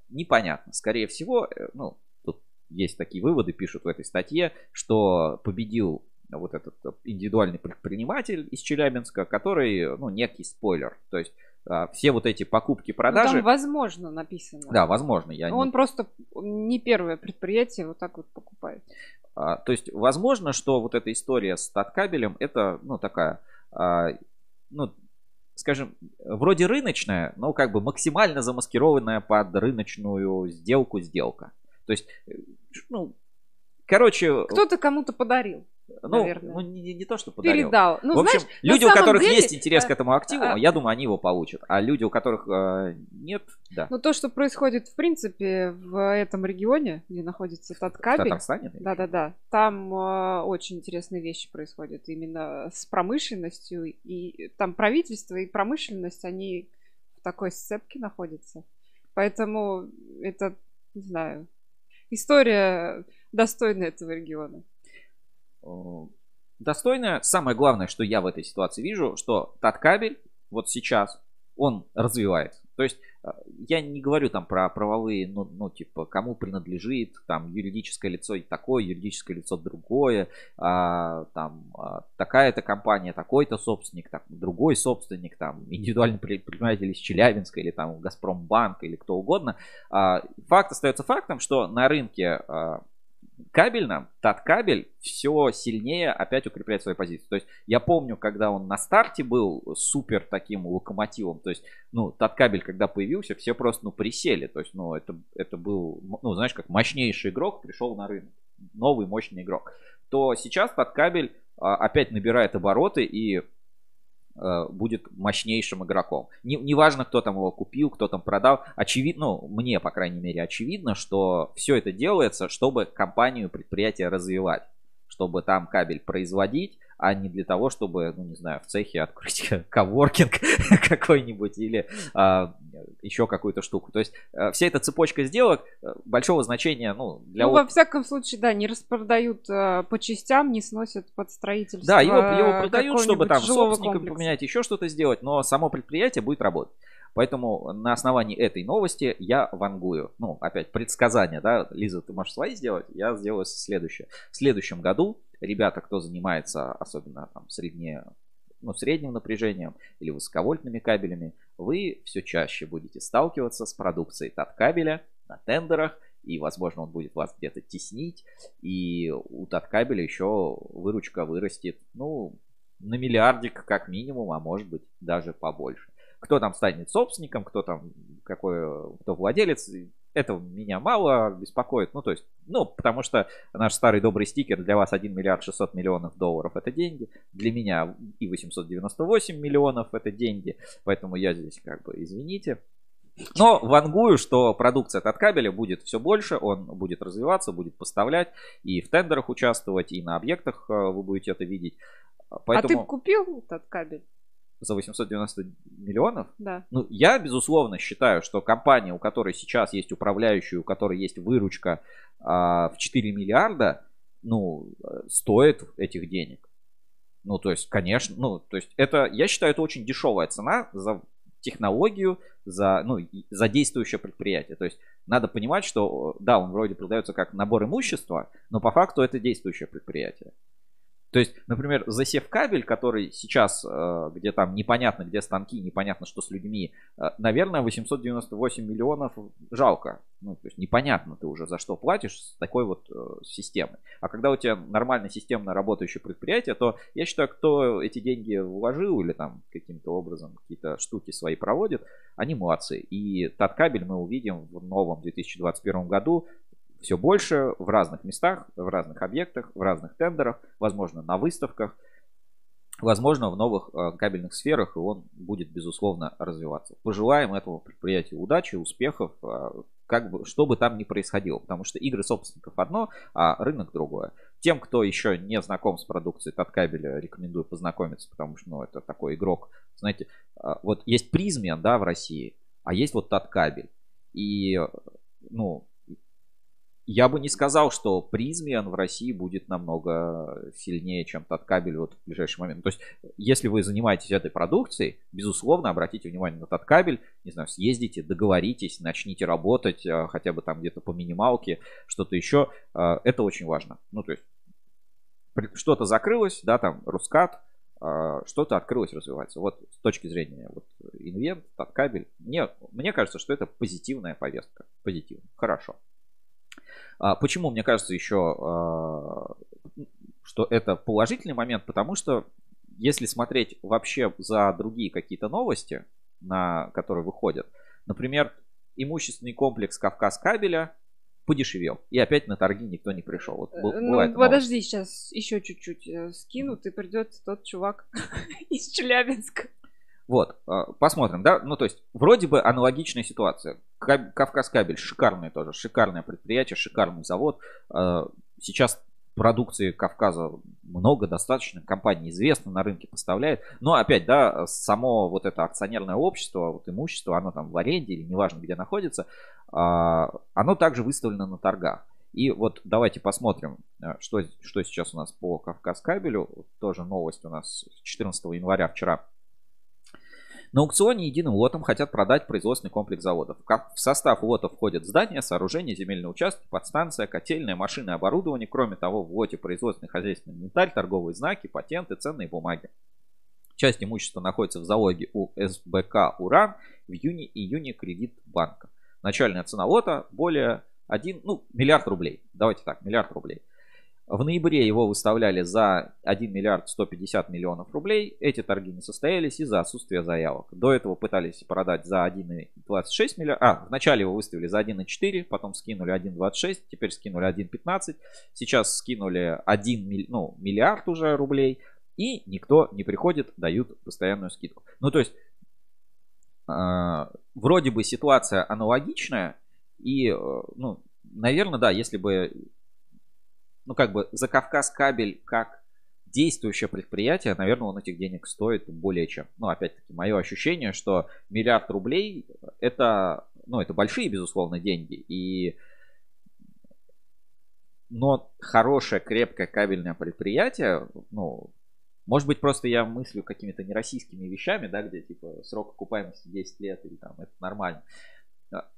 непонятно. Скорее всего, э, ну, тут есть такие выводы, пишут в этой статье, что победил вот этот индивидуальный предприниматель из Челябинска, который, ну, некий спойлер. То есть все вот эти покупки, продажи. Ну, там возможно написано. Да, возможно. Я Он не... просто не первое предприятие вот так вот покупает. А, то есть, возможно, что вот эта история с таткабелем, это, ну, такая, а, ну, скажем, вроде рыночная, но как бы максимально замаскированная под рыночную сделку сделка. То есть, э, ну, короче... Кто-то кому-то подарил. Ну, наверное. ну не, не то, что подарил. Передал. Ну, в общем, знаешь, люди, у которых деле... есть интерес к этому активу, а... я думаю, они его получат. А люди, у которых э, нет, да. Ну, то, что происходит, в принципе, в этом регионе, где находится Таткабель. В Татарстане? Да-да-да. Там э, очень интересные вещи происходят именно с промышленностью. И там правительство и промышленность, они в такой сцепке находятся. Поэтому это, не знаю, история достойна этого региона. Э, достойная. Самое главное, что я в этой ситуации вижу, что Таткабель вот сейчас, он развивается. То есть э, я не говорю там про правовые, ну, ну типа, кому принадлежит там юридическое лицо такое, юридическое лицо другое, а, там а, такая-то компания, такой-то собственник, там, другой собственник, там, индивидуальный предприниматель из Челябинска или там Газпромбанк или кто угодно. А, факт остается фактом, что на рынке а, кабельном Таткабель все сильнее опять укрепляет свои позиции. То есть я помню, когда он на старте был супер таким локомотивом, то есть, ну, Таткабель, когда появился, все просто, ну, присели. То есть, ну, это, это был, ну, знаешь, как мощнейший игрок пришел на рынок. Новый мощный игрок. То сейчас Таткабель а, опять набирает обороты и будет мощнейшим игроком. Не, неважно, кто там его купил, кто там продал. Очевидно, ну, мне, по крайней мере, очевидно, что все это делается, чтобы компанию, предприятие развивать. Чтобы там кабель производить, а не для того, чтобы, ну не знаю, в цехе открыть коворкинг какой-нибудь или а, еще какую-то штуку. То есть а, вся эта цепочка сделок а, большого значения, ну, для... Ну, во всяком случае, да, не распродают а, по частям, не сносят под строительство Да, его, его продают, чтобы там собственника поменять, еще что-то сделать, но само предприятие будет работать. Поэтому на основании этой новости я вангую. Ну, опять, предсказание, да, Лиза, ты можешь свои сделать? Я сделаю следующее. В следующем году ребята, кто занимается особенно там средне, ну, средним напряжением или высоковольтными кабелями, вы все чаще будете сталкиваться с продукцией Таткабеля на тендерах, и, возможно, он будет вас где-то теснить, и у Таткабеля еще выручка вырастет, ну, на миллиардик как минимум, а может быть даже побольше. Кто там станет собственником, кто там какой, кто владелец, это меня мало беспокоит. Ну, то есть, ну, потому что наш старый добрый стикер для вас 1 миллиард 600 миллионов долларов это деньги. Для меня и 898 миллионов это деньги. Поэтому я здесь как бы извините. Но вангую, что продукция от кабеля будет все больше, он будет развиваться, будет поставлять и в тендерах участвовать, и на объектах э, вы будете это видеть. Поэтому... А ты купил этот кабель? За 890 миллионов. Да. Ну, я, безусловно, считаю, что компания, у которой сейчас есть управляющий, у которой есть выручка а, в 4 миллиарда, ну, стоит этих денег. Ну, то есть, конечно, ну, то есть, это, я считаю, это очень дешевая цена за технологию, за, ну, за действующее предприятие. То есть, надо понимать, что, да, он вроде продается как набор имущества, но по факту это действующее предприятие. То есть, например, засев кабель, который сейчас, э, где там непонятно, где станки, непонятно, что с людьми, э, наверное, 898 миллионов жалко. Ну, то есть непонятно ты уже за что платишь с такой вот э, системой. А когда у тебя нормально системно работающее предприятие, то я считаю, кто эти деньги вложил или там каким-то образом какие-то штуки свои проводит, они молодцы. И тот кабель мы увидим в новом 2021 году все больше в разных местах, в разных объектах, в разных тендерах, возможно, на выставках, возможно, в новых э, кабельных сферах, и он будет, безусловно, развиваться. Пожелаем этому предприятию удачи, успехов, э, как бы, что бы там ни происходило, потому что игры собственников одно, а рынок другое. Тем, кто еще не знаком с продукцией Таткабеля, рекомендую познакомиться, потому что, ну, это такой игрок, знаете, э, вот есть Призмен, да, в России, а есть вот Таткабель. И, ну, я бы не сказал, что призмиан в России будет намного сильнее, чем тот кабель вот в ближайший момент. То есть, если вы занимаетесь этой продукцией, безусловно, обратите внимание на тот кабель, не знаю, съездите, договоритесь, начните работать, а, хотя бы там где-то по минималке, что-то еще. А, это очень важно. Ну, то есть, что-то закрылось, да, там, Рускат, а, что-то открылось, развивается. Вот с точки зрения вот, инвент, кабель, мне, мне кажется, что это позитивная повестка. Позитивно. Хорошо. А, почему мне кажется еще, а, что это положительный момент? Потому что если смотреть вообще за другие какие-то новости, на которые выходят, например, имущественный комплекс Кавказ кабеля подешевел. И опять на торги никто не пришел. Вот, ну, подожди, новость. сейчас еще чуть-чуть э, скинут, и придет тот чувак из Челябинска. Вот, а, посмотрим, да, ну то есть вроде бы аналогичная ситуация. Кавказ кабель шикарное тоже, шикарное предприятие, шикарный завод. А, сейчас продукции Кавказа много, достаточно, компания известна, на рынке поставляет. Но опять, да, само вот это акционерное общество, вот имущество, оно там в аренде или неважно где находится, а, оно также выставлено на торгах. И вот давайте посмотрим, что, что сейчас у нас по Кавказ кабелю. Тоже новость у нас 14 января вчера на аукционе единым лотом хотят продать производственный комплекс заводов. В состав лота входят здания, сооружения, земельные участки, подстанция, котельная, машины, оборудование. Кроме того, в лоте производственный хозяйственный инвентарь, торговые знаки, патенты, ценные бумаги. Часть имущества находится в залоге у СБК «Уран» в июне-июне кредит банка. Начальная цена лота более 1, ну, миллиард рублей. Давайте так, миллиард рублей. В ноябре его выставляли за 1 миллиард 150 миллионов рублей. Эти торги не состоялись из-за отсутствия заявок. До этого пытались продать за 1,26 миллиарда. А, вначале его выставили за 1,4, потом скинули 1,26, теперь скинули 1,15. Сейчас скинули 1 ну, миллиард уже рублей. И никто не приходит, дают постоянную скидку. Ну, то есть, э, вроде бы ситуация аналогичная. И, э, ну, наверное, да, если бы ну, как бы за Кавказ кабель как действующее предприятие, наверное, он этих денег стоит более чем. Ну, опять-таки, мое ощущение, что миллиард рублей это, ну, это большие, безусловно, деньги. И но хорошее, крепкое кабельное предприятие, ну, может быть, просто я мыслю какими-то нероссийскими вещами, да, где типа срок окупаемости 10 лет или там это нормально.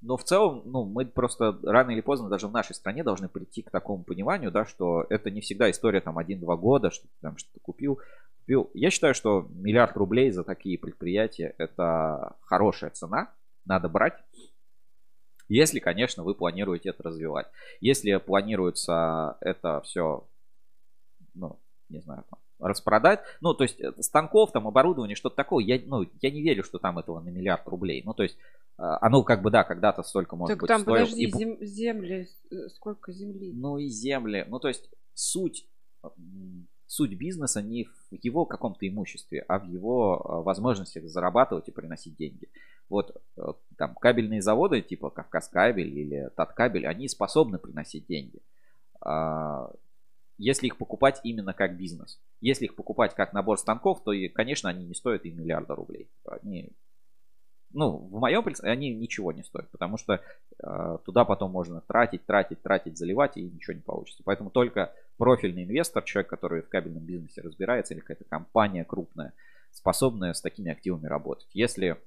Но в целом, ну, мы просто рано или поздно даже в нашей стране должны прийти к такому пониманию, да, что это не всегда история там 1-2 года, что ты там что-то купил. купил. Я считаю, что миллиард рублей за такие предприятия это хорошая цена, надо брать. Если, конечно, вы планируете это развивать. Если планируется это все, ну, не знаю, там, распродать. Ну, то есть э, станков, там, оборудование, что-то такое. Я, ну, я не верю, что там этого на миллиард рублей. Ну, то есть а, оно как бы, да, когда-то столько может так быть там, стоило. подожди, И зем- земли, э, сколько земли? ну и земли. Ну, то есть суть, суть бизнеса не в его каком-то имуществе, а в его а, возможностях зарабатывать и приносить деньги. Вот э, там кабельные заводы типа Кавказкабель или Таткабель, они способны приносить деньги. Если их покупать именно как бизнес. Если их покупать как набор станков, то, конечно, они не стоят и миллиарда рублей. Они, ну, в моем представлении, они ничего не стоят, потому что э, туда потом можно тратить, тратить, тратить, заливать, и ничего не получится. Поэтому только профильный инвестор, человек, который в кабельном бизнесе разбирается, или какая-то компания крупная, способная с такими активами работать. Если,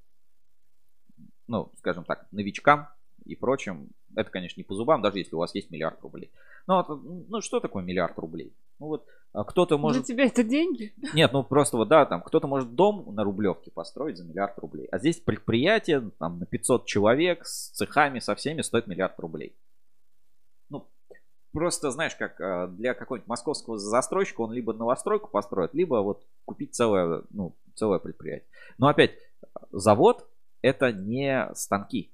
ну, скажем так, новичкам и прочим, это, конечно, не по зубам, даже если у вас есть миллиард рублей. Ну, вот, ну что такое миллиард рублей? Ну вот а, кто-то может... Для тебя это деньги? Нет, ну просто вот, да, там кто-то может дом на Рублевке построить за миллиард рублей. А здесь предприятие там на 500 человек с цехами, со всеми стоит миллиард рублей. Ну, просто, знаешь, как э, для какого-нибудь московского застройщика он либо новостройку построит, либо вот купить целое, ну, целое предприятие. Но опять, завод это не станки.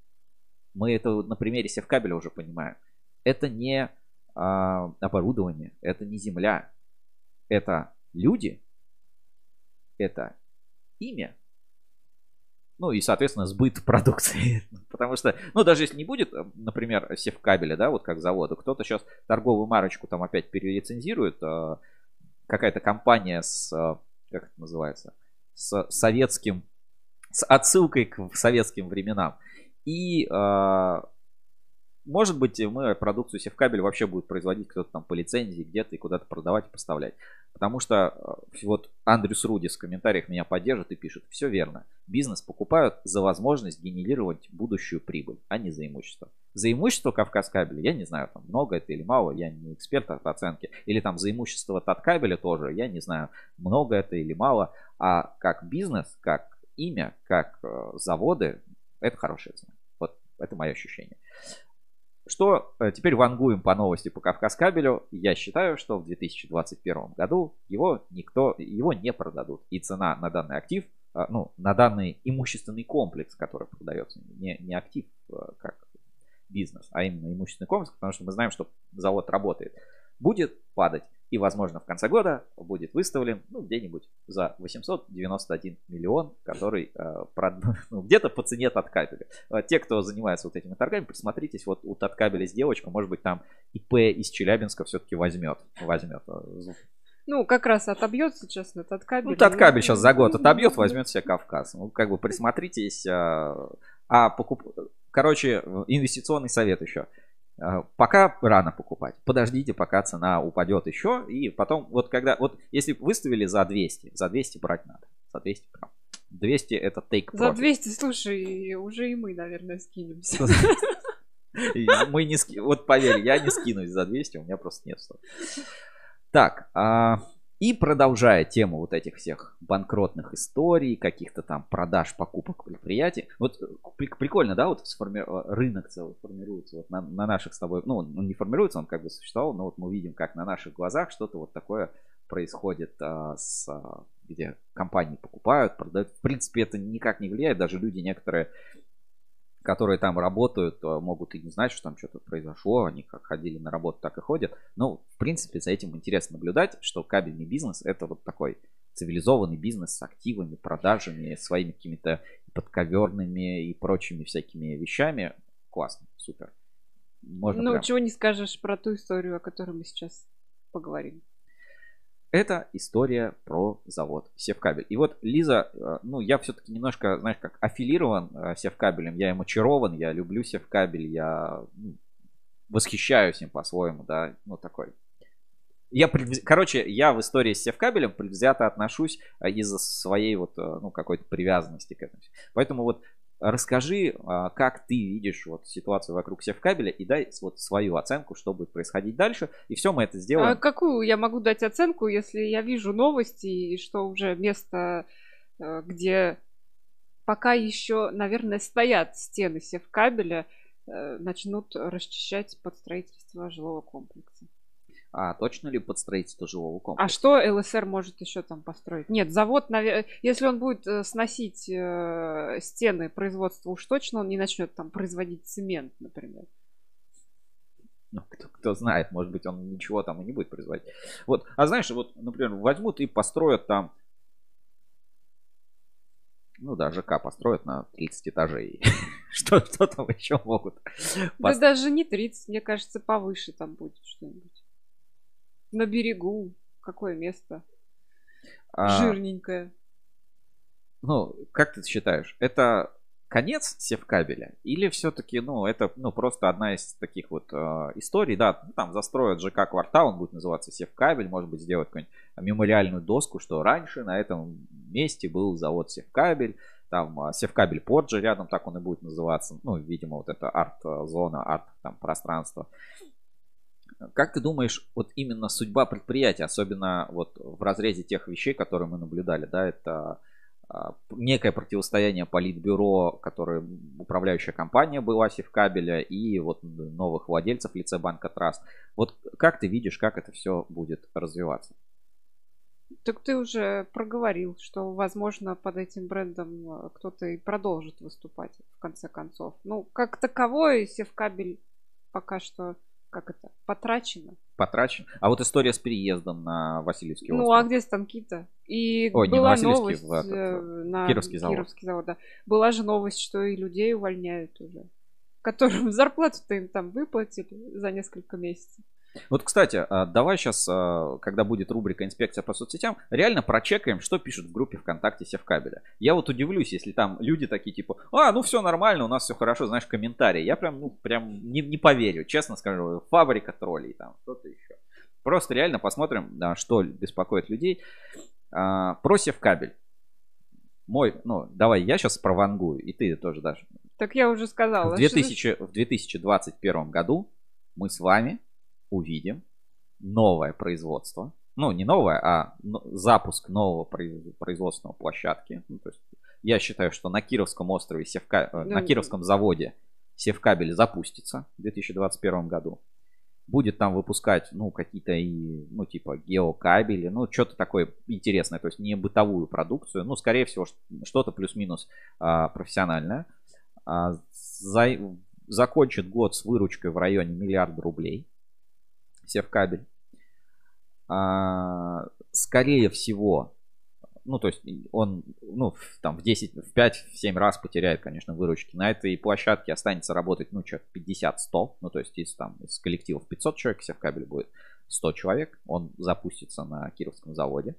Мы это на примере севкабеля уже понимаем. Это не а, оборудование, это не земля, это люди, это имя, ну и, соответственно, сбыт продукции. Потому что, ну, даже если не будет, например, севкабеля, да, вот как завода, кто-то сейчас торговую марочку там опять перелицензирует, э, какая-то компания с, э, как это называется, с советским, с отсылкой к советским временам. И э, может быть, мы продукцию Севкабель вообще будет производить кто-то там по лицензии где-то и куда-то продавать и поставлять. Потому что э, вот Андрюс Рудис в комментариях меня поддержит и пишет, все верно. Бизнес покупают за возможность генерировать будущую прибыль, а не за имущество. За имущество Кавказкабеля, я не знаю, там много это или мало, я не эксперт от оценки. Или там за имущество Таткабеля тоже, я не знаю, много это или мало. А как бизнес, как имя, как э, заводы, это хорошая цена. Вот это мое ощущение. Что э, теперь вангуем по новости по Кавказкабелю. Я считаю, что в 2021 году его никто, его не продадут. И цена на данный актив, э, ну, на данный имущественный комплекс, который продается, не, не актив э, как бизнес, а именно имущественный комплекс, потому что мы знаем, что завод работает, будет падать. И, возможно, в конце года будет выставлен ну, где-нибудь за 891 миллион, который э, прод... ну, где-то по цене Таткабеля. Э, те, кто занимается вот этими торгами, присмотритесь, вот у Таткабеля с девочка, может быть, там ИП из Челябинска все-таки возьмет. возьмет. Ну, как раз отобьет сейчас на Таткабель. Ну, Таткабель сейчас за год отобьет, возьмет себе Кавказ. Ну, как бы присмотритесь. Э, а покуп... Короче, инвестиционный совет еще. Пока рано покупать. Подождите, пока цена упадет еще. И потом, вот когда, вот если выставили за 200, за 200 брать надо. За 200 прям. 200 это take profit. За 200, слушай, уже и мы, наверное, скинемся. Мы не ски... Вот поверь, я не скинусь за 200, у меня просто нет. Так, а... И продолжая тему вот этих всех банкротных историй, каких-то там продаж, покупок предприятий. Вот прикольно, да, вот сформи... рынок целый формируется вот на, на наших с тобой, ну, он не формируется, он как бы существовал, но вот мы видим, как на наших глазах что-то вот такое происходит а, с а, где компании покупают, продают. В принципе, это никак не влияет, даже люди некоторые которые там работают, могут и не знать, что там что-то произошло, они как ходили на работу, так и ходят. Ну, в принципе, за этим интересно наблюдать, что кабельный бизнес это вот такой цивилизованный бизнес с активами, продажами, своими какими-то подковерными и прочими всякими вещами. Классно, супер. Можно ну, прям... чего не скажешь про ту историю, о которой мы сейчас поговорим. Это история про завод Севкабель. И вот Лиза, ну я все-таки немножко, знаешь, как аффилирован Севкабелем, я им очарован, я люблю Севкабель, я ну, восхищаюсь им по-своему, да, ну такой. Я, короче, я в истории с Севкабелем предвзято отношусь из-за своей вот, ну, какой-то привязанности к этому. Поэтому вот Расскажи, а, как ты видишь вот ситуацию вокруг севкабеля и дай вот свою оценку, что будет происходить дальше. И все мы это сделаем. А какую я могу дать оценку, если я вижу новости и что уже место, э, где пока еще, наверное, стоят стены севкабеля, э, начнут расчищать под строительство жилого комплекса? А точно ли под строительство жилого А комплекса? что ЛСР может еще там построить? Нет, завод, если он будет э, сносить э, стены производства, уж точно он не начнет там производить цемент, например. Ну, кто, кто знает, может быть, он ничего там и не будет производить. Вот, а знаешь, вот, например, возьмут и построят там, ну да, ЖК построят на 30 этажей. Что, что там еще могут? Да даже не 30, мне кажется, повыше там будет что-нибудь. На берегу. Какое место? А, Жирненькое. Ну, как ты считаешь, это конец севкабеля? Или все-таки, ну, это ну, просто одна из таких вот э, историй, да, ну, там застроят ЖК квартал, он будет называться севкабель, может быть, сделать какую-нибудь мемориальную доску, что раньше на этом месте был завод севкабель, там э, севкабель порт же рядом, так он и будет называться, ну, видимо, вот это арт-зона, арт там пространство. Как ты думаешь, вот именно судьба предприятия, особенно вот в разрезе тех вещей, которые мы наблюдали, да, это а, некое противостояние политбюро, которое управляющая компания была Севкабеля и вот новых владельцев лице банка Траст. Вот как ты видишь, как это все будет развиваться? Так ты уже проговорил, что, возможно, под этим брендом э, кто-то и продолжит выступать в конце концов. Ну, как таковой севкабель пока что, как это, потрачено. Потрачен. А вот история с переездом на Васильевский Ну, остров. а где станки-то? И Ой, не на была Васильевский, новость в этот, э, на Кировский завод. Кировский завод, да. Была же новость, что и людей увольняют уже, которым зарплату-то им там выплатили за несколько месяцев. Вот, кстати, а, давай сейчас, когда будет рубрика «Инспекция по соцсетям», реально прочекаем, что пишут в группе ВКонтакте Севкабеля. Я вот удивлюсь, если там люди такие типа, а, ну все нормально, у нас все хорошо, знаешь, комментарии. Я прям, ну, прям не, не поверю, честно скажу, фабрика троллей там, что-то еще. Просто реально посмотрим, да, что беспокоит людей. А, Про Севкабель. Мой, ну, давай я сейчас провангую, и ты тоже дашь. Так я уже сказала. В, что- 2000, в 2021 году мы с вами увидим новое производство. Ну, не новое, а запуск нового произ- производственного площадки. Ну, то есть я считаю, что на Кировском острове, Севка... э, на Ну, Кировском заводе Севкабель запустится в 2021 году. Будет там выпускать, ну, какие-то и, ну, типа геокабели, ну, что-то такое интересное, то есть не бытовую продукцию, ну, скорее всего, что-то плюс-минус а, профессиональное. А, за- закончит год с выручкой в районе миллиарда рублей. Севкабель. А, скорее всего, ну, то есть он, ну, в- там в 10, в 5-7 раз потеряет, конечно, выручки. На этой площадке останется работать, ну, что, 50-100. Ну, то есть из, там, из коллективов 500 человек, Севкабель будет 100 человек. Он запустится на Кировском заводе.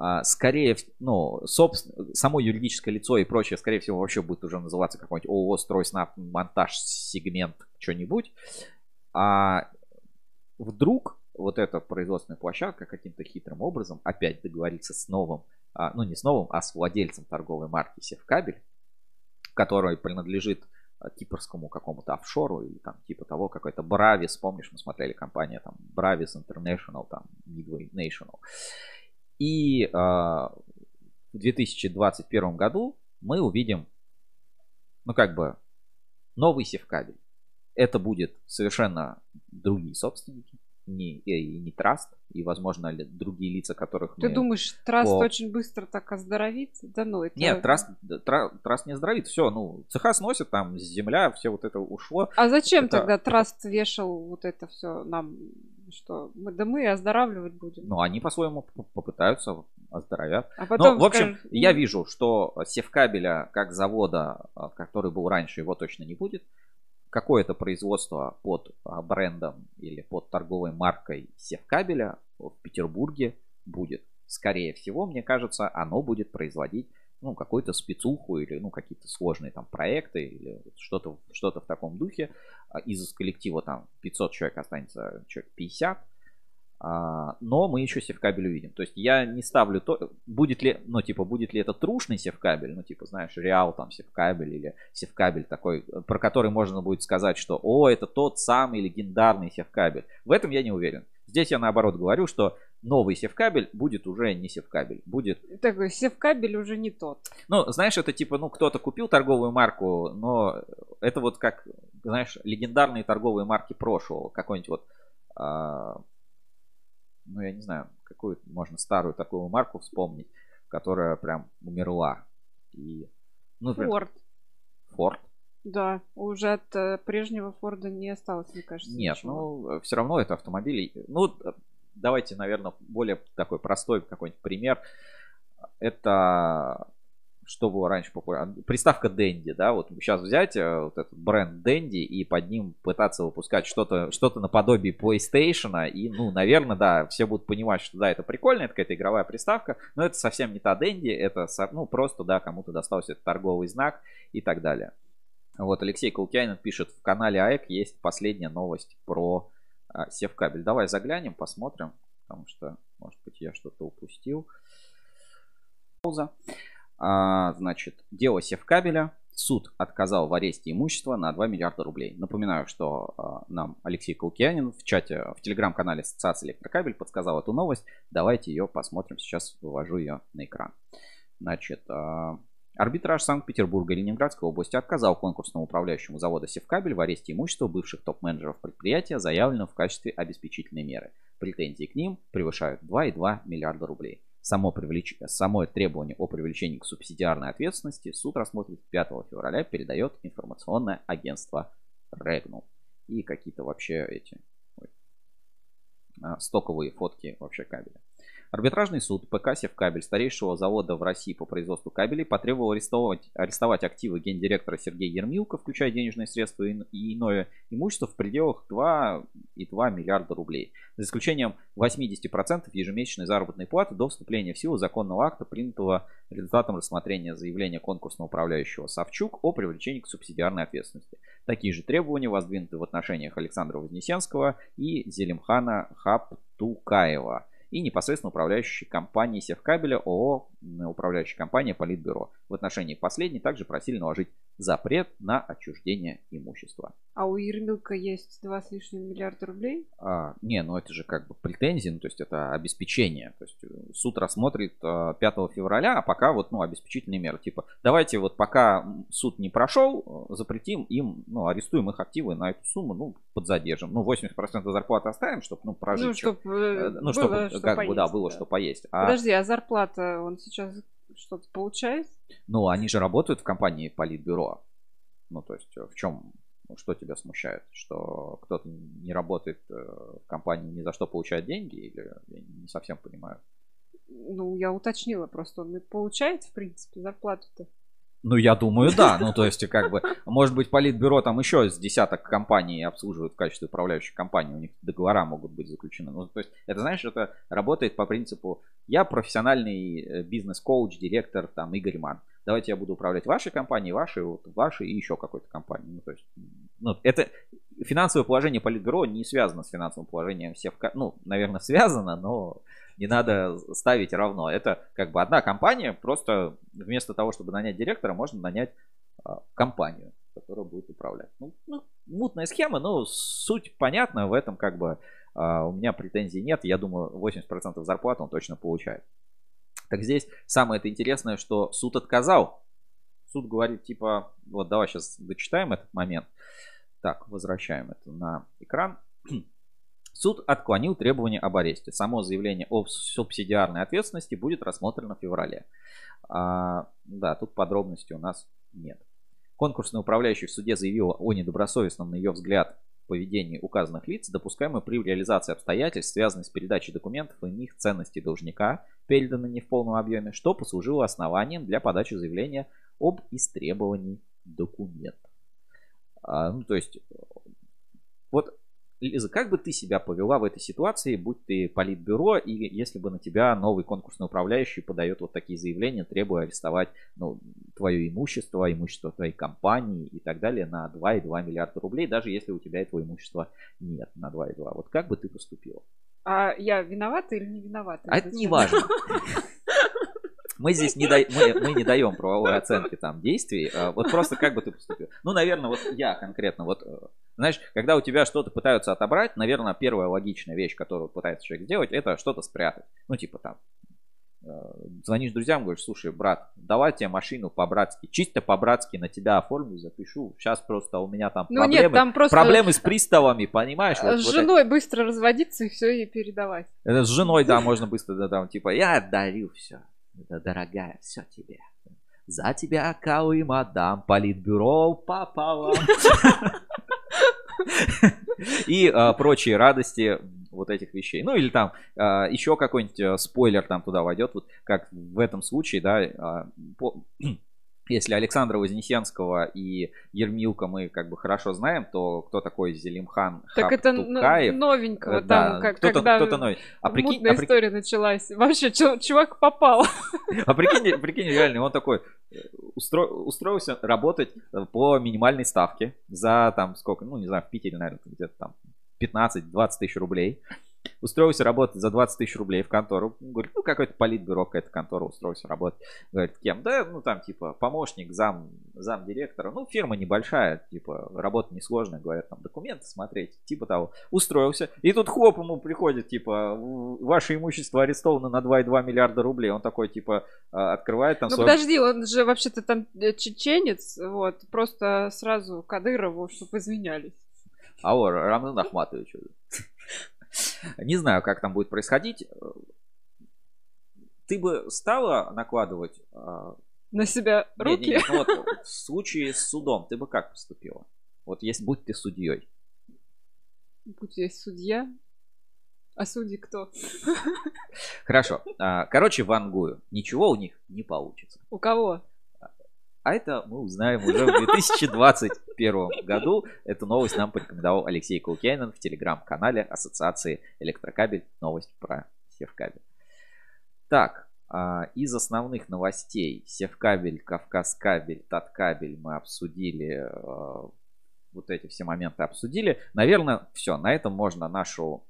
А, скорее, в- ну, собственно, само юридическое лицо и прочее, скорее всего, вообще будет уже называться какой-нибудь ООО «Стройснаб монтаж сегмент что-нибудь». А вдруг вот эта производственная площадка каким-то хитрым образом опять договорится с новым, а, ну не с новым, а с владельцем торговой марки Севкабель, который принадлежит а, кипрскому какому-то офшору или там типа того какой-то Бравис, помнишь, мы смотрели компания там Бравис International, там Midway National. И а, в 2021 году мы увидим, ну как бы, новый Севкабель. Это будет совершенно другие собственники, не, и не траст, и, возможно, другие лица, которых Ты мы... думаешь, траст по- очень быстро так оздоровится? Да ну, это... Нет, траст, тра- траст не оздоровит, все, ну, цеха сносит, там земля, все вот это ушло. А зачем Это- тогда траст вешал вот это все нам? Что? Мы, да мы оздоравливать будем. Ну, они по-своему попытаются, оздоровят. А потом ну, в общем, скажешь, я «М, вижу, что севкабеля как завода, а, который был раньше, его точно не будет. Какое-то производство под а, брендом или под торговой маркой севкабеля в Петербурге будет. Скорее всего, мне кажется, оно будет производить ну, какую-то спецуху или ну, какие-то сложные там проекты или что-то что в таком духе. А Из коллектива там 500 человек останется человек 50. А, но мы еще севкабель увидим. То есть я не ставлю то, будет ли, ну, типа, будет ли это трушный севкабель, ну, типа, знаешь, Реал там севкабель или севкабель такой, про который можно будет сказать, что, о, это тот самый легендарный севкабель. В этом я не уверен. Здесь я наоборот говорю, что новый севкабель будет уже не севкабель, будет Такой севкабель уже не тот. ну, знаешь, это типа, ну, кто-то купил торговую марку, но это вот как, знаешь, легендарные торговые марки прошлого. Какой-нибудь вот а, ну, я не знаю, какую можно старую такую марку вспомнить, которая прям умерла. И, ну, Форд. Форд? Да, уже от э, прежнего Форда не осталось, мне кажется. Нет, ничего. ну, все равно это автомобили. Ну, давайте, наверное, более такой простой какой-нибудь пример. Это что было раньше популярно? Приставка Dendy, да, вот сейчас взять э, вот этот бренд Dendy и под ним пытаться выпускать что-то что наподобие PlayStation, и, ну, наверное, да, все будут понимать, что да, это прикольно, это какая-то игровая приставка, но это совсем не та Dendy, это, ну, просто, да, кому-то достался этот торговый знак и так далее. Вот Алексей Кулкянин пишет, в канале АЭК есть последняя новость про а, севкабель. Давай заглянем, посмотрим, потому что, может быть, я что-то упустил. Пауза. А, значит, дело Севкабеля. Суд отказал в аресте имущества на 2 миллиарда рублей. Напоминаю, что а, нам Алексей Кулкианин в чате, в телеграм-канале Ассоциации Электрокабель подсказал эту новость. Давайте ее посмотрим. Сейчас вывожу ее на экран. Значит, а, Арбитраж Санкт-Петербурга и Ленинградской области отказал конкурсному управляющему завода Севкабель в аресте имущества бывших топ-менеджеров предприятия, заявленного в качестве обеспечительной меры. Претензии к ним превышают 2,2 миллиарда рублей. Само, привлеч... Само требование о привлечении к субсидиарной ответственности суд рассмотрит 5 февраля, передает информационное агентство Регнул. И какие-то вообще эти ой, а, стоковые фотки вообще кабеля. Арбитражный суд ПК Севкабель, старейшего завода в России по производству кабелей, потребовал арестовать, арестовать активы гендиректора Сергея Ермилка, включая денежные средства и иное имущество в пределах 2,2 миллиарда рублей. За исключением 80% ежемесячной заработной платы до вступления в силу законного акта, принятого результатом рассмотрения заявления конкурсного управляющего Савчук о привлечении к субсидиарной ответственности. Такие же требования воздвинуты в отношениях Александра Вознесенского и Зелимхана Хаптукаева и непосредственно управляющей компании Севкабеля ООО управляющая компания Политбюро. В отношении последней также просили наложить запрет на отчуждение имущества. А у Ермилка есть два с лишним миллиарда рублей? А, не, ну это же как бы претензии, ну то есть это обеспечение. То есть э, суд рассмотрит 5 а, февраля, а пока вот, ну, обеспечительные меры. Типа, давайте вот пока суд не прошел, э, запретим им, ну, арестуем их активы на эту сумму, ну, подзадержим. Ну, 80% зарплаты оставим, чтобы, ну, прожить. Ну, чтобы, э, ну, чтобы что как поесть, бы, да, было да. что поесть. А... Подожди, а зарплата он сейчас что-то получает? Ну, они же работают в компании Политбюро. Ну, то есть, в чем, ну, что тебя смущает? Что кто-то не работает э, в компании, ни за что получает деньги? Или я не совсем понимаю? Ну, я уточнила просто. Он получает, в принципе, зарплату-то. Ну, я думаю, да. Ну, то есть, как бы, может быть, политбюро там еще с десяток компаний обслуживают в качестве управляющей компании. У них договора могут быть заключены. Ну, то есть, это, знаешь, это работает по принципу, я профессиональный э, бизнес-коуч, директор, там, Игорь Ман. Давайте я буду управлять вашей компанией, вашей, вот, вашей и еще какой-то компанией. Ну, то есть, ну, это финансовое положение политбюро не связано с финансовым положением всех, ну, наверное, связано, но не надо ставить равно. Это как бы одна компания, просто вместо того, чтобы нанять директора, можно нанять а, компанию, которая будет управлять. Ну, ну, мутная схема, но суть понятна, в этом как бы а, у меня претензий нет. Я думаю, 80% зарплаты он точно получает. Так здесь самое это интересное, что суд отказал. Суд говорит, типа, вот давай сейчас дочитаем этот момент. Так, возвращаем это на экран. Суд отклонил требования об аресте. Само заявление о субсидиарной ответственности будет рассмотрено в феврале. А, да, тут подробностей у нас нет. Конкурсный управляющий в суде заявил о недобросовестном, на ее взгляд, поведении указанных лиц, допускаемых при реализации обстоятельств, связанных с передачей документов и иных ценностей должника, переданных не в полном объеме, что послужило основанием для подачи заявления об истребовании документов. А, ну, то есть, вот Лиза, как бы ты себя повела в этой ситуации, будь ты политбюро, и если бы на тебя новый конкурсный управляющий подает вот такие заявления, требуя арестовать ну, твое имущество, имущество твоей компании и так далее на 2,2 миллиарда рублей, даже если у тебя этого имущества нет на 2,2. Вот как бы ты поступила? А я виновата или не виновата? А это не важно. Мы здесь не, дай, мы, мы не даем правовой оценки там действий. А вот просто как бы ты поступил. Ну, наверное, вот я конкретно, вот, э, знаешь, когда у тебя что-то пытаются отобрать, наверное, первая логичная вещь, которую пытается человек сделать, это что-то спрятать. Ну, типа там, э, звонишь друзьям, говоришь, слушай, брат, давай тебе машину по-братски, чисто по-братски на тебя оформлю, запишу. Сейчас просто у меня там Ну проблемы, нет, там просто проблемы с приставами, понимаешь? Вот- с вот женой быстро разводиться и все ей передавать. это с женой, да, можно быстро, да, там, типа, я дарю все. Дорогая, все тебе. За тебя Калым отдам, политбюро пополам. И а, прочие радости вот этих вещей. Ну или там а, еще какой-нибудь а, спойлер там туда войдет, вот как в этом случае, да, а, если Александра Вознесенского и Ермилка мы как бы хорошо знаем, то кто такой Зелимхан Так это н- Хаптукаев? новенького Э, да, там, как, кто-то, когда кто-то новый. А прикинь, мутная а прикинь- история началась. Вообще, чувак попал. а прикинь, прикинь, реально, он такой э, устро- устроился работать э, по минимальной ставке за там сколько, ну не знаю, в Питере, наверное, где-то там 15-20 тысяч рублей. Устроился работать за 20 тысяч рублей в контору. Говорит, ну какой-то политбюро, какая-то контора устроился работать. Говорит, кем? Да, ну там типа помощник, зам, зам директора. Ну фирма небольшая, типа работа несложная, говорят, там документы смотреть, типа того. Устроился. И тут хлоп ему приходит, типа, «В- ваше имущество арестовано на 2,2 миллиарда рублей. Он такой, типа, а, открывает там Ну свой- подожди, он же вообще-то там э, чеченец, вот, просто сразу Кадырову, чтобы извинялись. Алло, Рамзан Ахматович. Не знаю, как там будет происходить. Ты бы стала накладывать... а, На себя руки. не, не, ну вот в случае с судом ты бы как поступила? Вот если будь ты судьей. Будь я судья. А судьи кто? Хорошо. а, Короче, вангую. Ничего у них не получится. У кого? А это мы узнаем уже в 2021 году. Эту новость нам порекомендовал Алексей Каукянин в телеграм-канале Ассоциации Электрокабель. Новость про Севкабель. Так, а, из основных новостей Севкабель, Кавказкабель, Таткабель мы обсудили. э, Вот эти все моменты обсудили. Наверное, все. На этом можно нашу...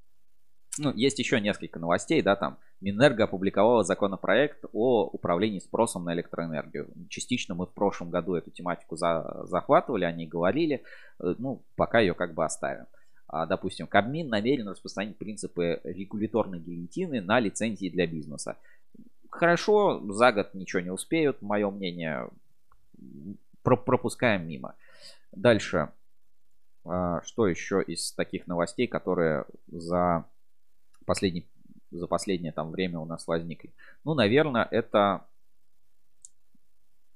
Ну, есть еще несколько новостей, да, там Минэнерго опубликовала законопроект о управлении спросом на электроэнергию. Частично мы в прошлом году эту тематику за- захватывали, о ней говорили. Э, Ну, пока ее как бы оставим. А, Допустим, Кабмин намерен распространить принципы регуляторной гильотины на лицензии для бизнеса. Хорошо, за год ничего не успеют, мое мнение, про- пропускаем мимо. Дальше. А, Что еще из таких новостей, которые за последний за последнее там время у нас возникли. Ну, наверное, это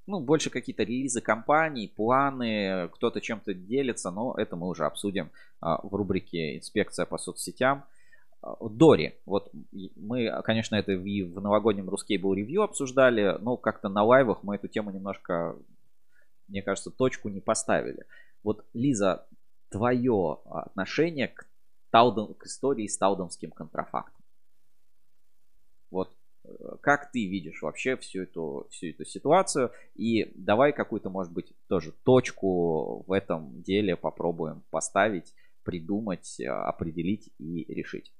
ну, больше какие-то релизы компаний, планы, кто-то чем-то делится, но это мы уже обсудим а, в рубрике «Инспекция по соцсетям». А, Дори, вот мы, конечно, это и в новогоднем Рускейбл ревью обсуждали, но как-то на лайвах мы эту тему немножко, мне кажется, точку не поставили. Вот, Лиза, твое отношение к, Тауден, к истории с таудонским контрафактом? Вот э, как ты видишь вообще всю эту, всю эту ситуацию? И давай какую-то, может быть, тоже точку в этом деле попробуем поставить, придумать, э, определить и решить.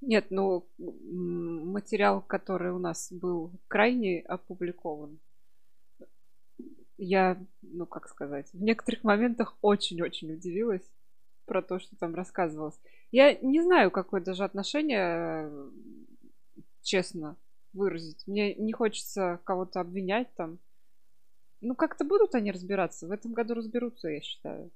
Нет, ну, материал, который у нас был крайне опубликован, я, ну, как сказать, в некоторых моментах очень-очень удивилась про то, что там рассказывалось. Я не знаю, какое даже отношение, честно выразить. Мне не хочется кого-то обвинять там. Ну, как-то будут они разбираться. В этом году разберутся, я считаю.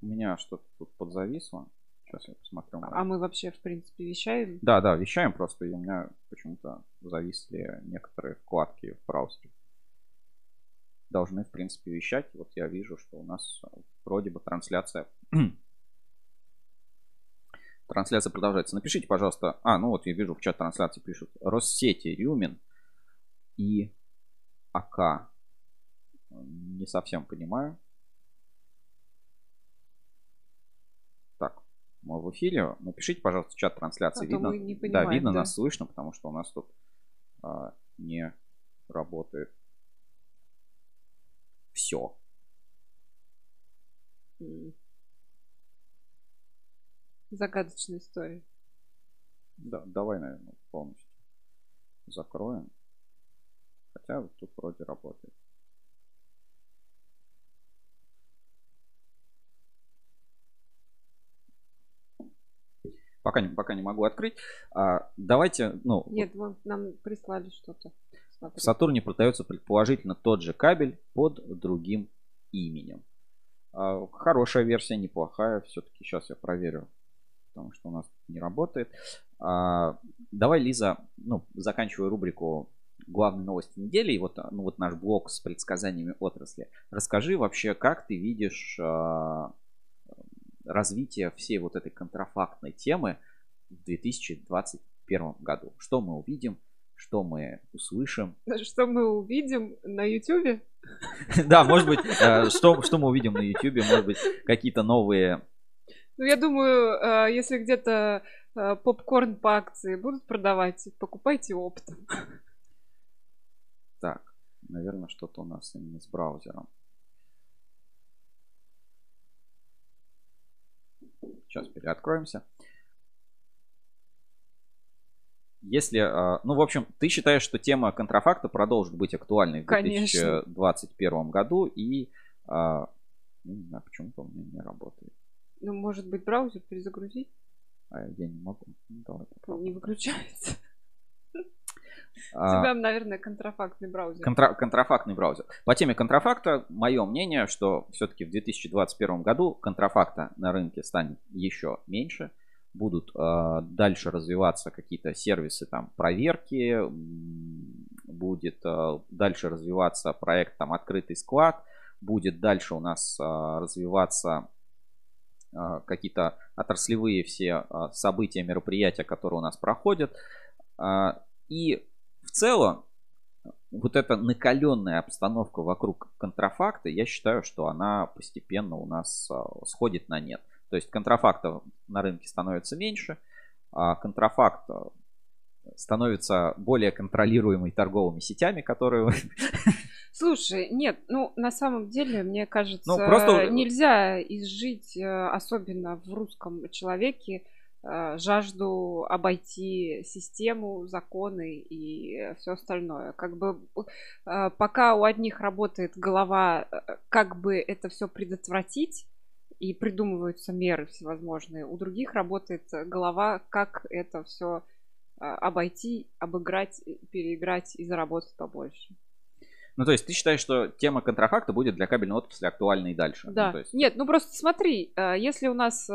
У меня что-то тут подзависло. Сейчас я посмотрю. А мы вообще, в принципе, вещаем. Да, да, вещаем просто, и у меня почему-то зависли некоторые вкладки в браузере. Должны, в принципе, вещать. Вот я вижу, что у нас вроде бы трансляция... трансляция продолжается. Напишите, пожалуйста... А, ну вот я вижу в чат трансляции пишут. Россети, Рюмин и АК. Не совсем понимаю. Так, мы в эфире. Напишите, пожалуйста, в чат трансляции. А видно, не да, понимаем, видно да. нас слышно, потому что у нас тут а, не работает все. Загадочная история. Да, давай, наверное, полностью закроем. Хотя вот тут вроде работает. Пока не, пока не могу открыть. А, давайте, ну... Нет, вон нам прислали что-то. В Сатурне продается предположительно тот же кабель под другим именем. А, хорошая версия, неплохая. Все-таки сейчас я проверю, потому что у нас не работает. А, давай, Лиза, ну, заканчивая рубрику главные новости недели, и вот, ну, вот наш блог с предсказаниями отрасли. Расскажи вообще, как ты видишь а, развитие всей вот этой контрафактной темы в 2021 году? Что мы увидим? Что мы услышим? Что мы увидим на YouTube? Да, может быть, э, что, что мы увидим на YouTube, может быть, какие-то новые... Ну, я думаю, э, если где-то э, попкорн по акции будут продавать, покупайте оптом. Так, наверное, что-то у нас именно с браузером. Сейчас переоткроемся. Если, а, ну, в общем, ты считаешь, что тема контрафакта продолжит быть актуальной в Конечно. 2021 году и, а, ну, не знаю, почему-то у меня не работает. Ну, может быть, браузер перезагрузить? А я не могу. Ну, давай не выключается. А, У тебя, наверное, контрафактный браузер. Контра- контрафактный браузер. По теме контрафакта, мое мнение, что все-таки в 2021 году контрафакта на рынке станет еще меньше. Будут э, дальше развиваться какие-то сервисы там проверки, будет э, дальше развиваться проект там открытый склад, будет дальше у нас э, развиваться какие-то отраслевые все события, мероприятия, которые у нас проходят. И в целом, вот эта накаленная обстановка вокруг контрафакта, я считаю, что она постепенно у нас сходит на нет. То есть контрафакта на рынке становится меньше, а контрафакт становится более контролируемой торговыми сетями, которые... Слушай, нет, ну на самом деле, мне кажется, ну, просто... нельзя изжить, э, особенно в русском человеке, Э, жажду обойти систему, законы и все остальное. Как бы э, пока у одних работает голова, как бы это все предотвратить, и придумываются меры всевозможные, у других работает голова, как это все обойти, обыграть, переиграть и заработать побольше. Ну, то есть ты считаешь, что тема контрафакта будет для кабельной отрасли актуальна и дальше? Да. Ну, есть... Нет, ну просто смотри, если у нас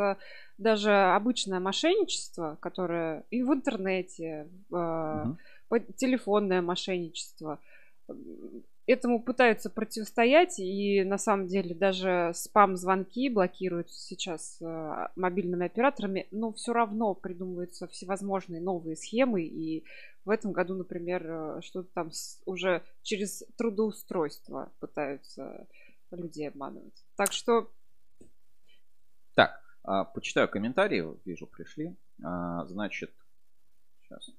даже обычное мошенничество, которое и в интернете, угу. телефонное мошенничество, этому пытаются противостоять, и на самом деле даже спам-звонки блокируются сейчас э, мобильными операторами, но все равно придумываются всевозможные новые схемы, и в этом году, например, э, что-то там уже через трудоустройство пытаются людей обманывать. Так что... Так, а, почитаю комментарии, вижу, пришли. А, значит, сейчас.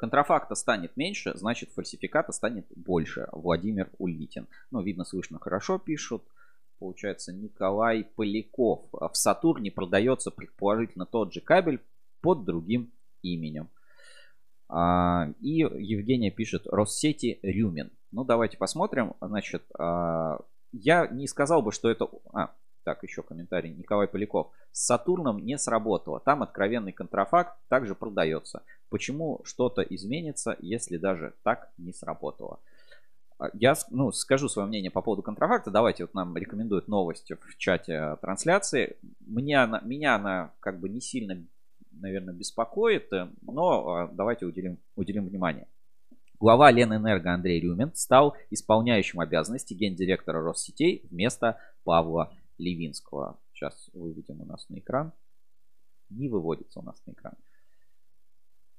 Контрафакта станет меньше, значит фальсификата станет больше. Владимир Ульвитин. Ну, видно, слышно хорошо пишут. Получается, Николай Поляков. В Сатурне продается предположительно тот же кабель под другим именем. А, и Евгения пишет Россети Рюмин. Ну, давайте посмотрим. Значит, я не сказал бы, что это... А, так, еще комментарий. Николай Поляков. С Сатурном не сработало. Там откровенный контрафакт также продается. Почему что-то изменится, если даже так не сработало? А, я ну, скажу свое мнение по поводу контрафакта. Давайте, вот нам рекомендуют новости в чате трансляции. Мне она, меня она как бы не сильно, наверное, беспокоит, э, но а, давайте уделим, уделим внимание. Глава Ленэнерго Андрей Рюмин стал исполняющим обязанности гендиректора Россетей вместо Павла Левинского. Сейчас выведем у нас на экран. Не выводится у нас на экран.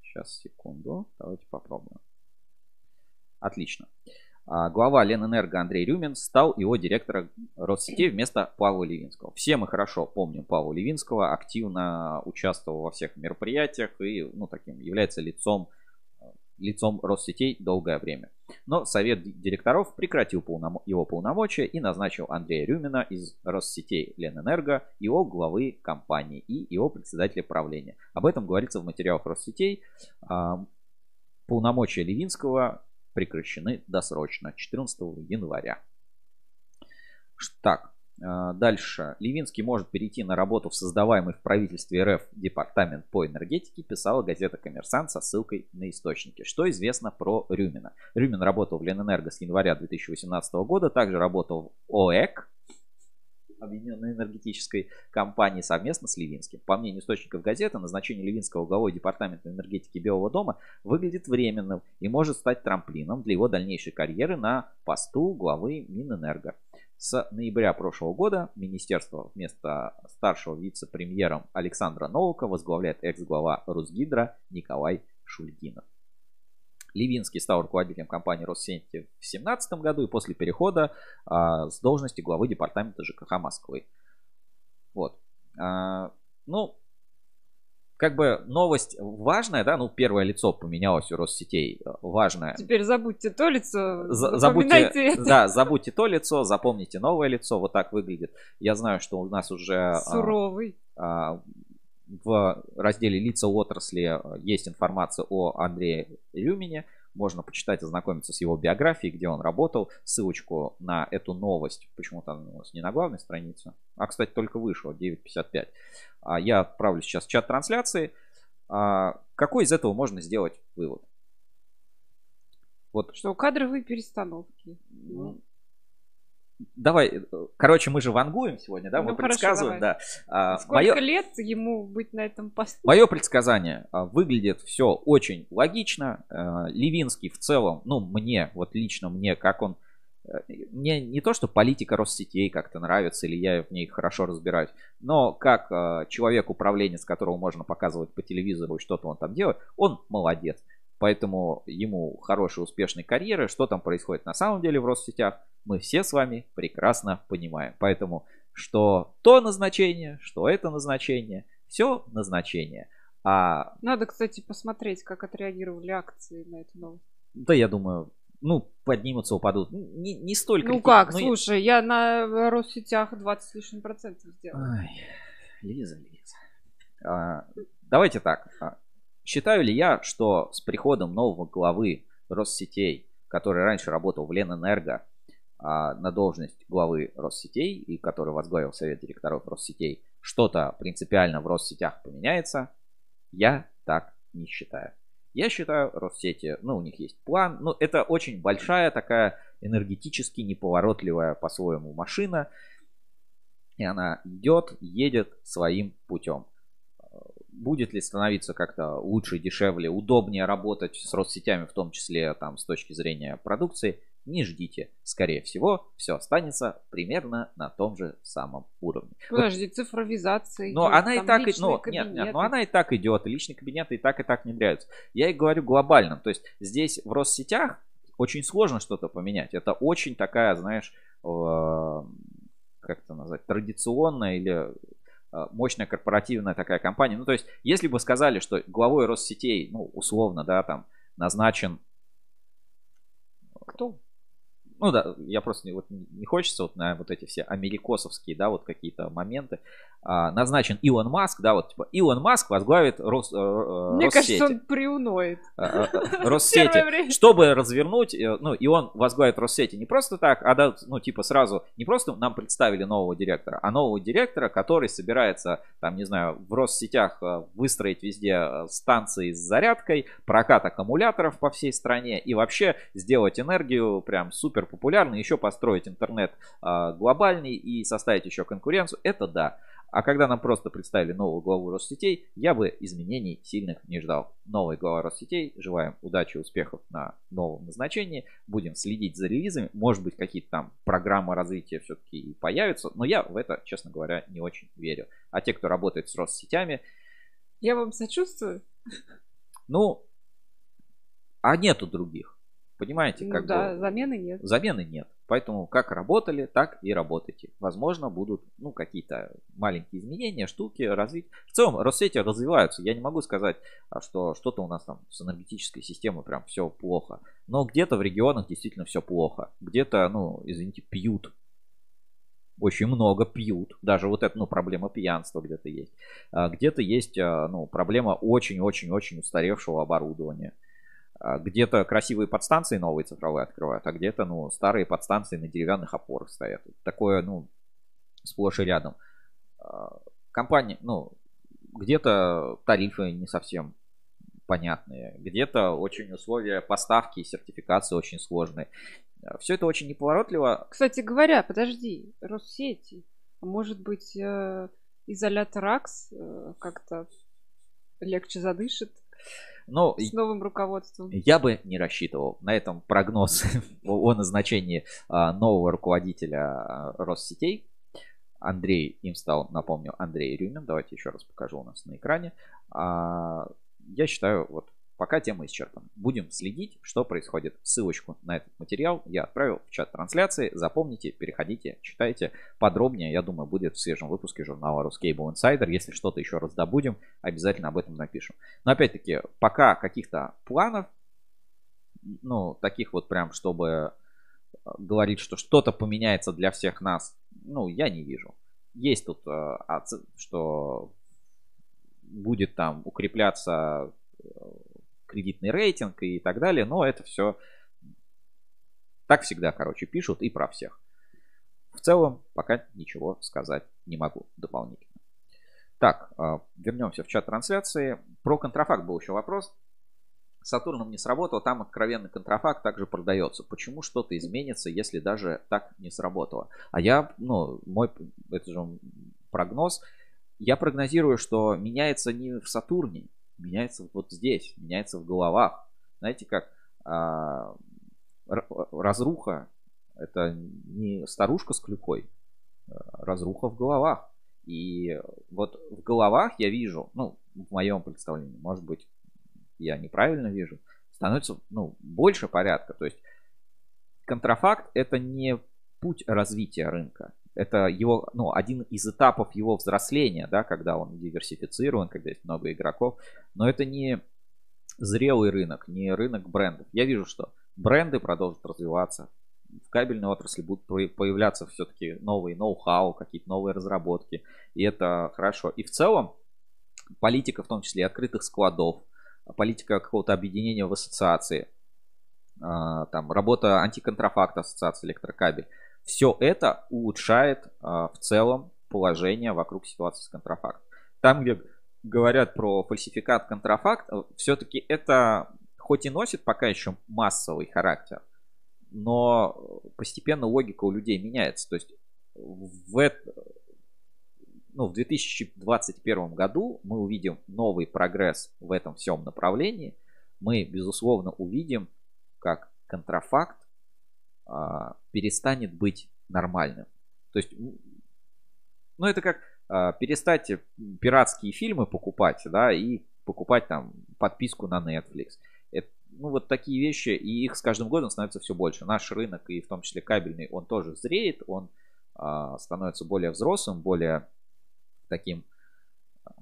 Сейчас, секунду. Давайте попробуем. Отлично. А, глава Ленэнерго Андрей Рюмин стал его директором Россетей вместо Павла Левинского. Все мы хорошо помним Павла Левинского, активно участвовал во всех мероприятиях и ну, таким является лицом лицом Россетей долгое время. Но совет директоров прекратил его полномочия и назначил Андрея Рюмина из Россетей Ленэнерго его главы компании и его председателя правления. Об этом говорится в материалах Россетей. А, полномочия Левинского прекращены досрочно 14 января. Так, дальше. Левинский может перейти на работу в создаваемый в правительстве РФ департамент по энергетике, писала газета «Коммерсант» со ссылкой на источники. Что известно про Рюмина? Рюмин работал в Ленэнерго с января 2018 года, также работал в ОЭК, Объединенной энергетической компании совместно с Левинским. По мнению источников газеты, назначение Левинского главой департамента энергетики Белого дома выглядит временным и может стать трамплином для его дальнейшей карьеры на посту главы Минэнерго. С ноября прошлого года министерство вместо старшего вице-премьером Александра Новака возглавляет экс-глава Русгидро Николай Шульгинов. Левинский стал руководителем компании Россети в 2017 году и после перехода а, с должности главы департамента ЖКХ Москвы. Вот. А, ну, как бы новость важная, да, ну первое лицо поменялось у Россетей, важное. Теперь забудьте то лицо, За, забудьте. Да, забудьте то лицо, запомните новое лицо, вот так выглядит. Я знаю, что у нас уже... А, Суровый. А, а, в разделе лица отрасли есть информация о Андрее Рюмине. Можно почитать, ознакомиться с его биографией, где он работал. Ссылочку на эту новость, почему-то она у нас не на главной странице, а, кстати, только вышла, 9.55. А, я отправлю сейчас чат трансляции. А, какой из этого можно сделать вывод? Вот. Что кадровые перестановки. Ну, Давай, э, короче, мы же вангуем сегодня, да, мы ну, предсказываем, хорошо, да. А, Сколько Моё... лет ему быть на этом посту? Мое предсказание выглядит все очень логично. Левинский в целом, ну, мне, вот лично мне, как он, мне не то, что политика Россетей как-то нравится, или я в ней хорошо разбираюсь, но как человек, управленец, которого можно показывать по телевизору, и что-то он там делает, он молодец. Поэтому ему хорошей, успешной карьеры. Что там происходит на самом деле в Россетях, мы все с вами прекрасно понимаем. Поэтому что то назначение, что это назначение, все назначение. А... Надо, кстати, посмотреть, как отреагировали акции на эту новость. Да, я думаю, ну, поднимутся, упадут. Не, не столько. Ну как, слушай, я... я на Россетях 20 с лишним процентов сделал. Ай, Лиза, Лиза. А, давайте так. А, Считаю ли я, что с приходом нового главы Россетей, который раньше работал в Ленэнерго, а, на должность главы Россетей и который возглавил совет директоров Россетей, что-то принципиально в Россетях поменяется? Я так не считаю. Я считаю, Россети, ну, у них есть план, ну, это очень большая такая энергетически неповоротливая по-своему машина, и она идет, едет своим путем. Будет ли становиться как-то лучше, дешевле, удобнее работать с Россетями, в том числе там с точки зрения продукции, не ждите. Скорее всего, все останется примерно на том же самом уровне. Подожди, вот. цифровизация. Но идет, она и так, ну, нет, нет, но она и так идет, личные кабинеты и так и так внедряются. Я и говорю глобально, то есть здесь в Россетях очень сложно что-то поменять. Это очень такая, знаешь, э, как это назвать, традиционная или Э, мощная корпоративная такая компания. Ну, то есть, если бы сказали, что главой Россетей, ну, условно, да, там, назначен... Кто? Ну да, я просто не, вот, не хочется вот на вот эти все америкосовские, да, вот какие-то моменты. А, назначен Илон Маск, да, вот типа Илон Маск возглавит Рос, э, э Мне Россети. кажется, он приуноет. А, а, Россети. Чтобы развернуть, э, ну и он возглавит Россети не просто так, а да, ну типа сразу, не просто нам представили нового директора, а нового директора, который собирается, там, не знаю, в Россетях э, выстроить везде станции с зарядкой, прокат аккумуляторов по всей стране и вообще сделать энергию прям супер популярной, еще построить интернет глобальный и составить еще конкуренцию, это да. А когда нам просто представили новую главу Россетей, я бы изменений сильных не ждал. Новая глава Россетей. Желаем удачи и успехов на новом назначении. Будем следить за релизами. Может быть, какие-то там программы развития все-таки появятся. Но я в это, честно говоря, не очень верю. А те, кто работает с Россетями... Я вам сочувствую. Ну, а нету других. Понимаете, ну, как да, бы... замены нет. Замены нет. Поэтому как работали, так и работайте. Возможно, будут ну, какие-то маленькие изменения, штуки развить. В целом, Россети развиваются. Я не могу сказать, а, что что-то у нас там с энергетической системой прям все плохо. Но где-то в регионах действительно все плохо. Где-то, ну, извините, пьют. Очень много пьют. Даже вот это, ну, проблема пьянства где-то есть. А где-то есть, а, ну, проблема очень-очень-очень устаревшего оборудования. А, где-то красивые подстанции новые цифровые открывают, а где-то, ну, старые подстанции на деревянных опорах стоят. Такое, ну, сплошь и рядом. А, компания, ну, где-то тарифы не совсем понятные, где-то очень условия поставки и сертификации очень сложные. Все это очень неповоротливо. Кстати говоря, подожди, Россети, может быть, э, изолятор АКС э, как-то легче задышит? Но с новым руководством. Я бы не рассчитывал на этом прогноз о назначении а, нового руководителя а, Россетей. Андрей им стал, напомню, Андрей Рюмин. Давайте еще раз покажу у нас на экране. А, я считаю, вот пока тема исчерпана. Будем следить, что происходит. Ссылочку на этот материал я отправил в чат трансляции. Запомните, переходите, читайте подробнее. Я думаю, будет в свежем выпуске журнала Ruscable Insider. Если что-то еще раздобудем, обязательно об этом напишем. Но опять-таки, пока каких-то планов, ну, таких вот прям, чтобы э, говорить, что что-то поменяется для всех нас, ну, я не вижу. Есть тут, э, что будет там укрепляться э, кредитный рейтинг и так далее, но это все так всегда, короче, пишут и про всех. В целом, пока ничего сказать не могу дополнительно. Так, а, вернемся в чат трансляции. Про контрафакт был еще вопрос. Сатурном не сработало, там откровенный контрафакт также продается. Почему что-то изменится, если даже так не сработало? А я, ну, мой, это же прогноз, я прогнозирую, что меняется не в Сатурне, меняется вот здесь, меняется в головах. Знаете, как а, разруха это не старушка с клюкой, а разруха в головах. И вот в головах я вижу, ну, в моем представлении, может быть, я неправильно вижу, становится, ну, больше порядка. То есть контрафакт это не путь развития рынка. Это его, ну, один из этапов его взросления, да, когда он диверсифицирован, когда есть много игроков. Но это не зрелый рынок, не рынок брендов. Я вижу, что бренды продолжат развиваться. В кабельной отрасли будут появляться все-таки новые ноу-хау, какие-то новые разработки. И это хорошо. И в целом политика, в том числе открытых складов, политика какого-то объединения в ассоциации, а, там работа антиконтрафакта ассоциации электрокабель. Все это улучшает а, в целом положение вокруг ситуации с контрафактом. Там, где говорят про фальсификат контрафакт, э, все-таки это хоть и носит пока еще массовый характер, но постепенно логика у людей меняется. То есть в, ну, в 2021 году мы увидим новый прогресс в этом всем направлении. Мы, безусловно, увидим, как контрафакт а, перестанет быть нормальным. То есть, ну это как а, перестать пиратские фильмы покупать, да, и покупать там подписку на Netflix. Это, ну вот такие вещи, и их с каждым годом становится все больше. Наш рынок, и в том числе кабельный, он тоже зреет, он а, становится более взрослым, более таким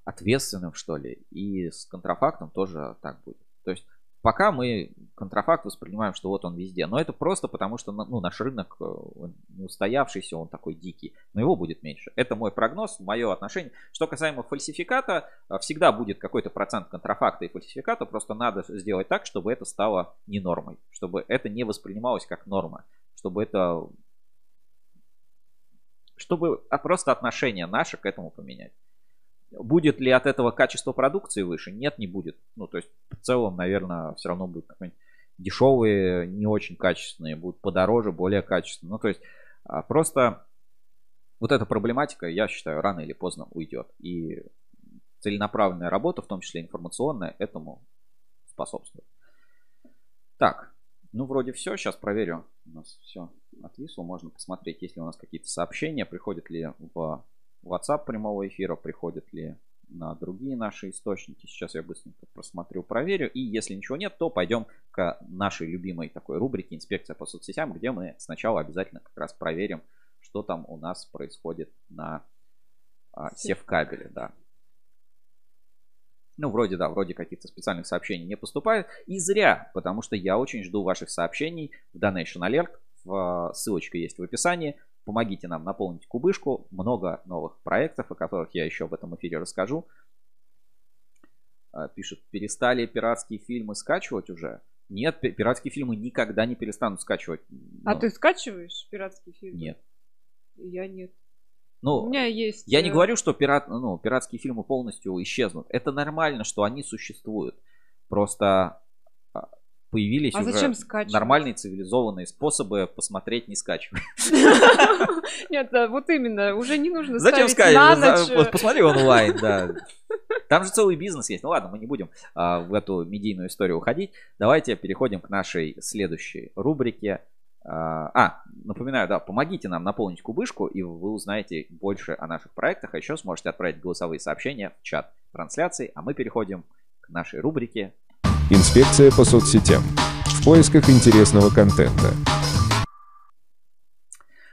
ответственным, что ли. И с контрафактом тоже так будет. То есть Пока мы контрафакт воспринимаем, что вот он везде. Но это просто потому, что ну, наш рынок э, не устоявшийся, он такой дикий. Но его будет меньше. Это мой прогноз, мое отношение. Что касаемо фальсификата, э, всегда будет какой-то процент контрафакта и фальсификата. Просто надо сделать так, чтобы это стало не нормой. Чтобы это не воспринималось как норма. Чтобы это... Чтобы а, просто отношение наше к этому поменять. Будет ли от этого качество продукции выше? Нет, не будет. Ну, то есть, в целом, наверное, все равно будут какие-нибудь дешевые, не очень качественные, будут подороже, более качественные. Ну, то есть, а, просто вот эта проблематика, я считаю, рано или поздно уйдет. И целенаправленная работа, в том числе информационная, этому способствует. Так, ну, вроде все. Сейчас проверю. У нас все отвисло. Можно посмотреть, есть ли у нас какие-то сообщения, приходят ли в WhatsApp прямого эфира, приходят ли на другие наши источники. Сейчас я быстренько просмотрю, проверю. И если ничего нет, то пойдем к нашей любимой такой рубрике «Инспекция по соцсетям», где мы сначала обязательно как раз проверим, что там у нас происходит на а, севкабеле. Да. Ну, вроде, да, вроде каких-то специальных сообщений не поступает. И зря, потому что я очень жду ваших сообщений в Donation Alert. Ссылочка есть в описании. Помогите нам наполнить кубышку. Много новых проектов, о которых я еще в этом эфире расскажу. А, пишут, перестали пиратские фильмы скачивать уже? Нет, пиратские фильмы никогда не перестанут скачивать. А ты скачиваешь пиратские фильмы? Нет. Я нет. Ну, У меня есть... я не э, говорю, что пират, ну, пиратские фильмы полностью исчезнут. Это нормально, что они существуют. Просто а, появились А уже нормальные цивилизованные способы посмотреть, не скачивая. Нет, да, вот именно. Уже не нужно Зачем скачивать? вот Посмотри онлайн, да. Там же целый бизнес есть. Ну ладно, мы не будем а, в эту медийную историю уходить. Давайте переходим к нашей следующей рубрике. А, а, напоминаю, да, помогите нам наполнить кубышку, и вы узнаете больше о наших проектах, а еще сможете отправить голосовые сообщения в чат трансляции, а мы переходим к нашей рубрике Инспекция по соцсетям. В поисках интересного контента.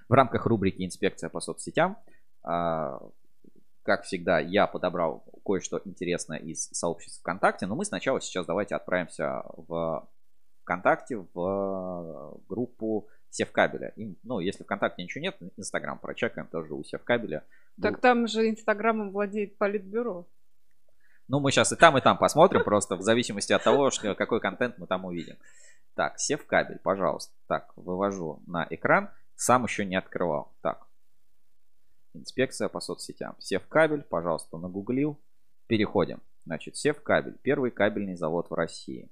В рамках рубрики «Инспекция по соцсетям», а, как всегда, я подобрал кое-что интересное из сообщества ВКонтакте, но мы сначала сейчас давайте отправимся в ВКонтакте, в группу Севкабеля. Им, ну, если ВКонтакте ничего нет, Инстаграм прочекаем тоже у Севкабеля. Так там же Инстаграмом владеет Политбюро. Ну, мы сейчас и там, и там посмотрим, просто в зависимости от того, что, какой контент мы там увидим. Так, Севкабель, пожалуйста. Так, вывожу на экран. Сам еще не открывал. Так. Инспекция по соцсетям. Севкабель, пожалуйста, нагуглил. Переходим. Значит, Севкабель. Первый кабельный завод в России.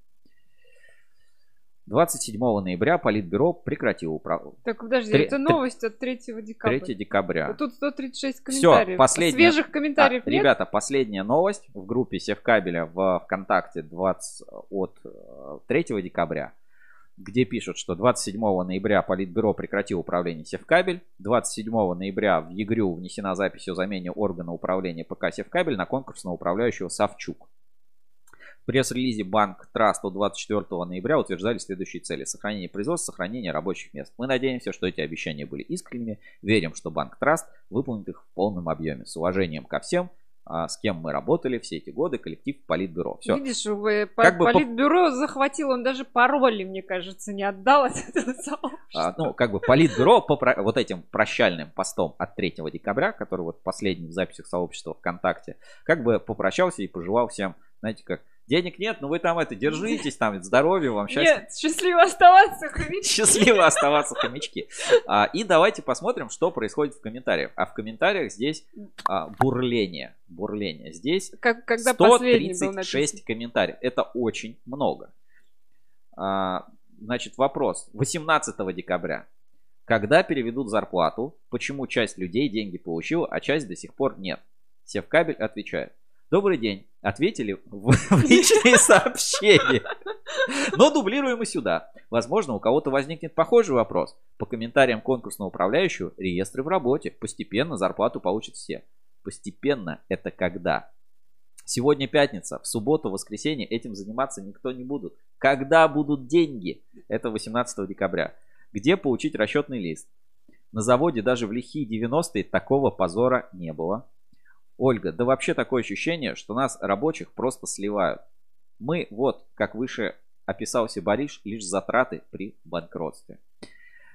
27 ноября Политбюро прекратило управление. Так, подожди, Три- это новость от 3 декабря. 3 декабря. Тут 136 Всё, комментариев. последняя- Свежих комментариев А, нет? Ребята, последняя новость в группе Севкабеля в ВКонтакте 20, от э, 3 декабря, где пишут, что 27 ноября Политбюро прекратило управление Севкабель, 27 ноября в ЕГРЮ внесена запись о замене органа управления ПК Севкабель на конкурсного управляющего Савчук. В пресс-релизе Банк Траст от 24 ноября утверждали следующие цели. Сохранение производства, сохранение рабочих мест. Мы надеемся, что эти обещания были искренними. Верим, что Банк Траст выполнит их в полном объеме. С уважением ко всем, а, с кем мы работали все эти годы, коллектив Политбюро. Все. Видишь, вы, по- Как бы по- Политбюро захватил, он даже пароли, мне кажется, не отдал от этого сообщества. А, ну, как бы Политбюро по вот этим прощальным постом от 3 декабря, который вот последний в записях сообщества ВКонтакте, как бы попрощался и пожелал всем, знаете, как денег нет, но вы там это держитесь, там здоровья вам, счастья. Нет, счастливо оставаться, хомячки. Счастливо оставаться хомячки. А, и давайте посмотрим, что происходит в комментариях. А в комментариях здесь а, бурление. Бурление. Здесь Как, когда последний был 136 написан. комментариев. Это очень много. А, значит, вопрос. 18 декабря. Когда переведут зарплату? Почему часть людей деньги получила, а часть до сих пор нет? Севкабель отвечает. Добрый день. Ответили в в личные сообщения. Но дублируем и сюда. Возможно, у кого-то возникнет похожий вопрос. По комментариям конкурсного управляющего, реестры в работе. Постепенно зарплату получат все. Постепенно это когда? Сегодня пятница, в субботу, воскресенье этим заниматься никто не будет. Когда будут деньги? Это 18 декабря. Где получить расчетный лист? На заводе даже в лихие 90-е такого позора не было. Ольга, да вообще такое ощущение, что нас, рабочих, просто сливают. Мы, вот, как выше описался Бориш, лишь затраты при банкротстве.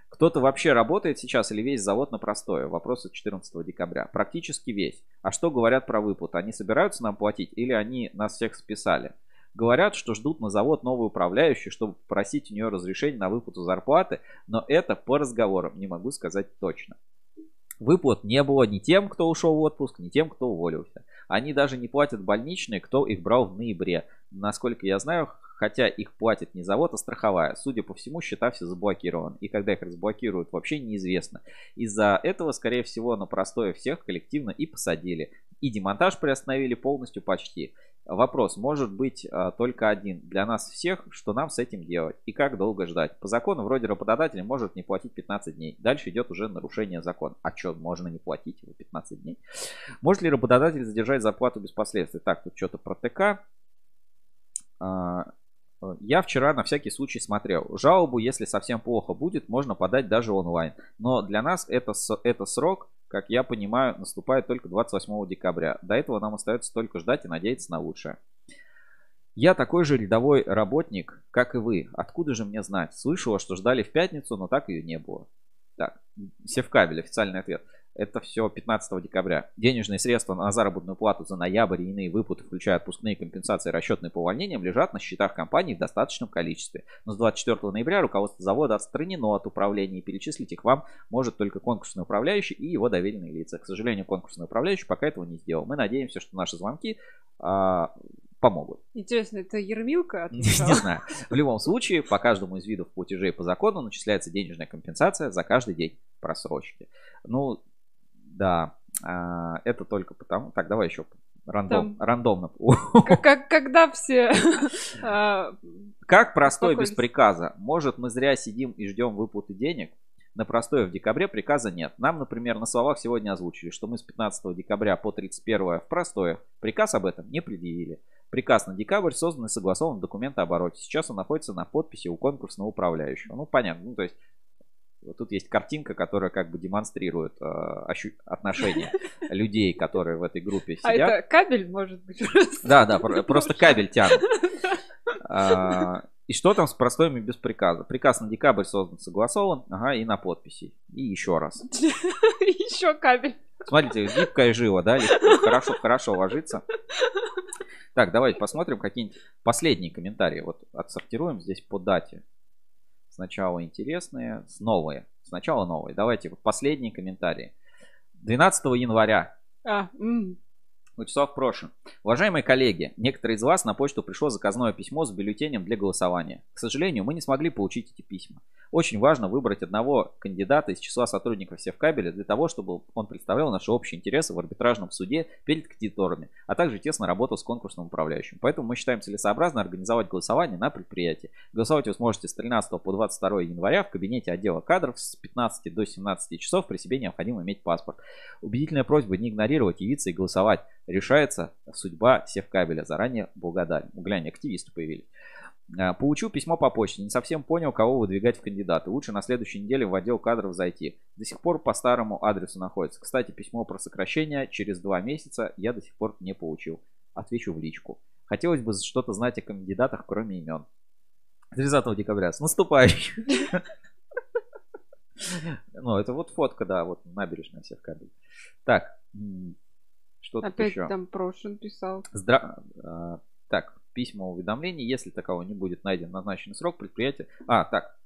Кто-то вообще работает сейчас или весь завод на простое? Вопрос от 14 декабря. Практически весь. А что говорят про выплаты? Они собираются нам платить или они нас всех списали? Говорят, что ждут на завод новую управляющую, чтобы просить у нее разрешение на выплату зарплаты, но это по разговорам, не могу сказать точно. Выплат не было ни тем, кто ушел в отпуск, ни тем, кто уволился. Они даже не платят больничные, кто их брал в ноябре. Насколько я знаю, хотя их платит не завод, а страховая. Судя по всему, счета все заблокированы. И когда их разблокируют, вообще неизвестно. Из-за этого, скорее всего, на простое всех коллективно и посадили. И демонтаж приостановили полностью почти. Вопрос может быть а, только один. Для нас всех, что нам с этим делать? И как долго ждать? По закону вроде работодатель может не платить 15 дней. Дальше идет уже нарушение закона. А что, можно не платить его 15 дней? Может ли работодатель задержать зарплату без последствий? Так, тут что-то про ТК. А, Я вчера на всякий случай смотрел. Жалобу, если совсем плохо будет, можно подать даже онлайн. Но для нас это, это срок, как я понимаю, наступает только 28 декабря. До этого нам остается только ждать и надеяться на лучшее. Я такой же рядовой работник, как и вы. Откуда же мне знать? Слышала, что ждали в пятницу, но так ее не было. Так, Севкабель, официальный ответ. Это все 15 декабря. Денежные средства на заработную плату за ноябрь и иные выплаты, включая отпускные компенсации, расчетные по увольнениям, лежат на счетах компании в достаточном количестве. Но с 24 ноября руководство завода отстранено от управления и перечислить их вам может только конкурсный управляющий и его доверенные лица. К сожалению, конкурсный управляющий пока этого не сделал. Мы надеемся, что наши звонки а, помогут. Интересно, это Ермилка? Не знаю. В любом случае, по каждому из видов платежей по закону начисляется денежная компенсация за каждый день просрочки. Ну, да, а, это только потому... Так, давай еще рандом, Там... рандомно. Как, когда все... А, как простой без приказа? Может, мы зря сидим и ждем выплаты денег? На простое в декабре приказа нет. Нам, например, на словах сегодня озвучили, что мы с 15 декабря по 31 в простое. Приказ об этом не предъявили. Приказ на декабрь создан и согласован в документообороте. Сейчас он находится на подписи у конкурсного управляющего. Ну, понятно. Ну, то есть вот тут есть картинка, которая как бы демонстрирует э, ощу- отношения людей, которые в этой группе а сидят. А это кабель, может быть? Да, да, просто кабель тянут. А, и что там с простоями без приказа? Приказ на декабрь создан, согласован, ага, и на подписи. И еще раз. Еще кабель. Смотрите, гибкая жила, да, хорошо, хорошо ложится. Так, давайте посмотрим какие-нибудь последние комментарии. Вот отсортируем здесь по дате. Сначала интересные, новые. Сначала новые. Давайте последние комментарии. 12 января. А, м- Вячеслав Прошин. Уважаемые коллеги, некоторые из вас на почту пришло заказное письмо с бюллетенем для голосования. К сожалению, мы не смогли получить эти письма. Очень важно выбрать одного кандидата из числа сотрудников Севкабеля для того, чтобы он представлял наши общие интересы в арбитражном суде перед кредиторами, а также тесно работал с конкурсным управляющим. Поэтому мы считаем целесообразно организовать голосование на предприятии. Голосовать вы сможете с 13 по 22 января в кабинете отдела кадров с 15 до 17 часов. При себе необходимо иметь паспорт. Убедительная просьба не игнорировать, явиться и голосовать. Решается судьба Севкабеля. Заранее благодарен. Глянь, активисты появились. А, получил письмо по почте, не совсем понял, кого выдвигать в кандидаты. Лучше на следующей неделе в отдел кадров зайти. До сих пор по старому адресу находится. Кстати, письмо про сокращение через два месяца я до сих пор не получил. Отвечу в личку. Хотелось бы что-то знать о кандидатах, кроме имен. 30 декабря. С наступающим! Ну, это вот фотка, да, вот набережная всех кабелей. Так, что тут еще? Опять там Прошин писал. Здра... А, так, письма уведомлений, если такового не будет найден назначенный срок предприятия. А, так,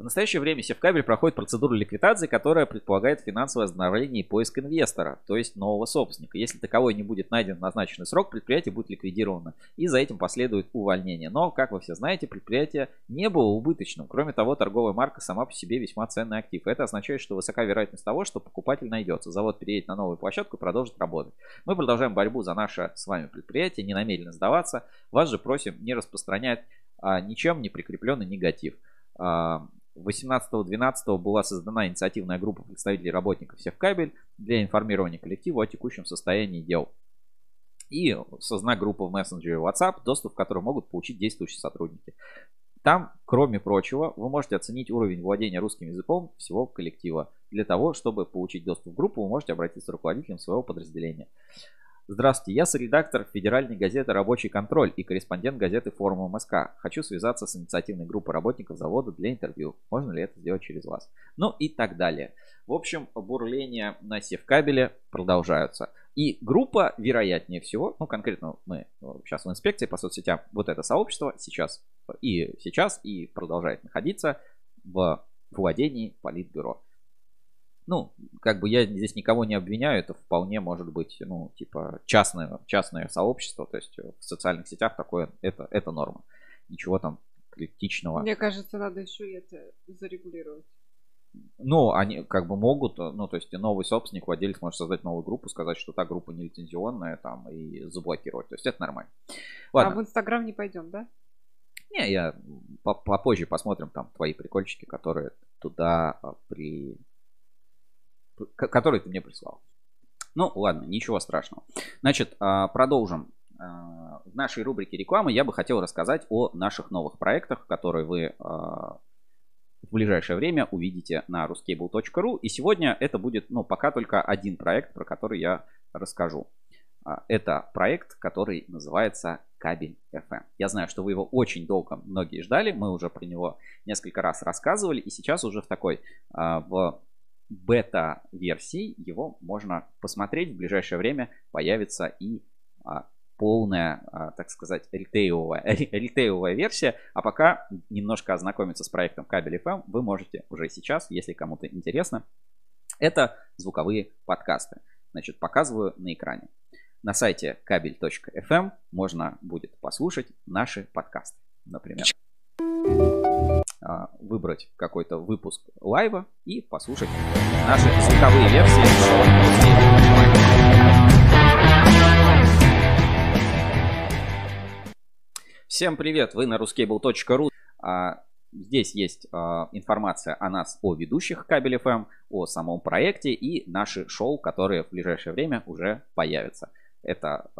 в настоящее время Севкабель проходит процедуру ликвидации, которая предполагает финансовое оздоровление и поиск инвестора, то есть нового собственника. Если таковой не будет найден в назначенный срок, предприятие будет ликвидировано, и за этим последует увольнение. Но, как вы все знаете, предприятие не было убыточным. Кроме того, торговая марка сама по себе весьма ценный актив. Это означает, что высока вероятность того, что покупатель найдется. Завод переедет на новую площадку и продолжит работать. Мы продолжаем борьбу за наше с вами предприятие, не намерены сдаваться. Вас же просим не распространять а, ничем не прикрепленный негатив. А, 18.12 была создана инициативная группа представителей работников Севкабель для информирования коллектива о текущем состоянии дел. И создана группа в мессенджере WhatsApp, доступ в которую могут получить действующие сотрудники. Там, кроме прочего, вы можете оценить уровень владения русским языком всего коллектива. Для того, чтобы получить доступ в группу, вы можете обратиться к руководителям своего подразделения. Здравствуйте, я соредактор федеральной газеты «Рабочий контроль» и корреспондент газеты «Форума МСК». Хочу связаться с инициативной группой работников завода для интервью. Можно ли это сделать через вас? Ну и так далее. В общем, бурления на севкабеле продолжаются. И группа, вероятнее всего, ну конкретно мы сейчас в инспекции по соцсетям, вот это сообщество сейчас и сейчас и продолжает находиться в владении Политбюро ну, как бы я здесь никого не обвиняю, это вполне может быть, ну, типа, частное, частное сообщество, то есть в социальных сетях такое, это, это норма. Ничего там критичного. Мне кажется, надо еще и это зарегулировать. Ну, они как бы могут, ну, то есть новый собственник, владелец может создать новую группу, сказать, что та группа не лицензионная, там, и заблокировать. То есть это нормально. Ладно. А в Инстаграм не пойдем, да? Не, я попозже посмотрим там твои прикольчики, которые туда а, при который ты мне прислал. Ну, ладно, ничего страшного. Значит, а, продолжим. А, в нашей рубрике рекламы я бы хотел рассказать о наших новых проектах, которые вы а, в ближайшее время увидите на ruscable.ru. И сегодня это будет, ну, пока только один проект, про который я расскажу. Это проект, который называется Кабель FM. Я знаю, что вы его очень долго многие ждали. Мы уже про него несколько раз рассказывали. И сейчас уже в такой, в бета-версий его можно посмотреть. В ближайшее время появится и а, полная, а, так сказать, ритейловая, ритейловая версия. А пока немножко ознакомиться с проектом Кабель FM вы можете уже сейчас, если кому-то интересно. Это звуковые подкасты. Значит, показываю на экране. На сайте кабель.фм можно будет послушать наши подкасты, например. А, выбрать какой-то выпуск лайва и послушать наши звуковые версии. Всем привет, вы на ruscable.ru. А, здесь есть а, информация о нас, о ведущих Кабель FM, о самом проекте и наши шоу, которые в ближайшее время уже появятся. Это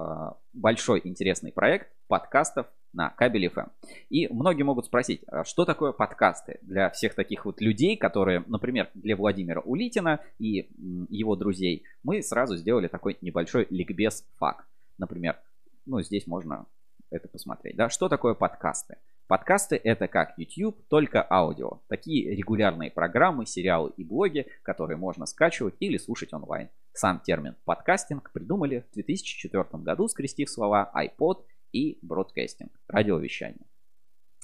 большой интересный проект подкастов на кабеле FM. И многие могут спросить, а что такое подкасты для всех таких вот людей, которые, например, для Владимира Улитина и его друзей, мы сразу сделали такой небольшой ликбез факт. Например, ну здесь можно это посмотреть. Да? Что такое подкасты? Подкасты это как YouTube, только аудио. Такие регулярные программы, сериалы и блоги, которые можно скачивать или слушать онлайн. Сам термин подкастинг придумали в 2004 году, скрестив слова iPod и бродкастинг, радиовещание.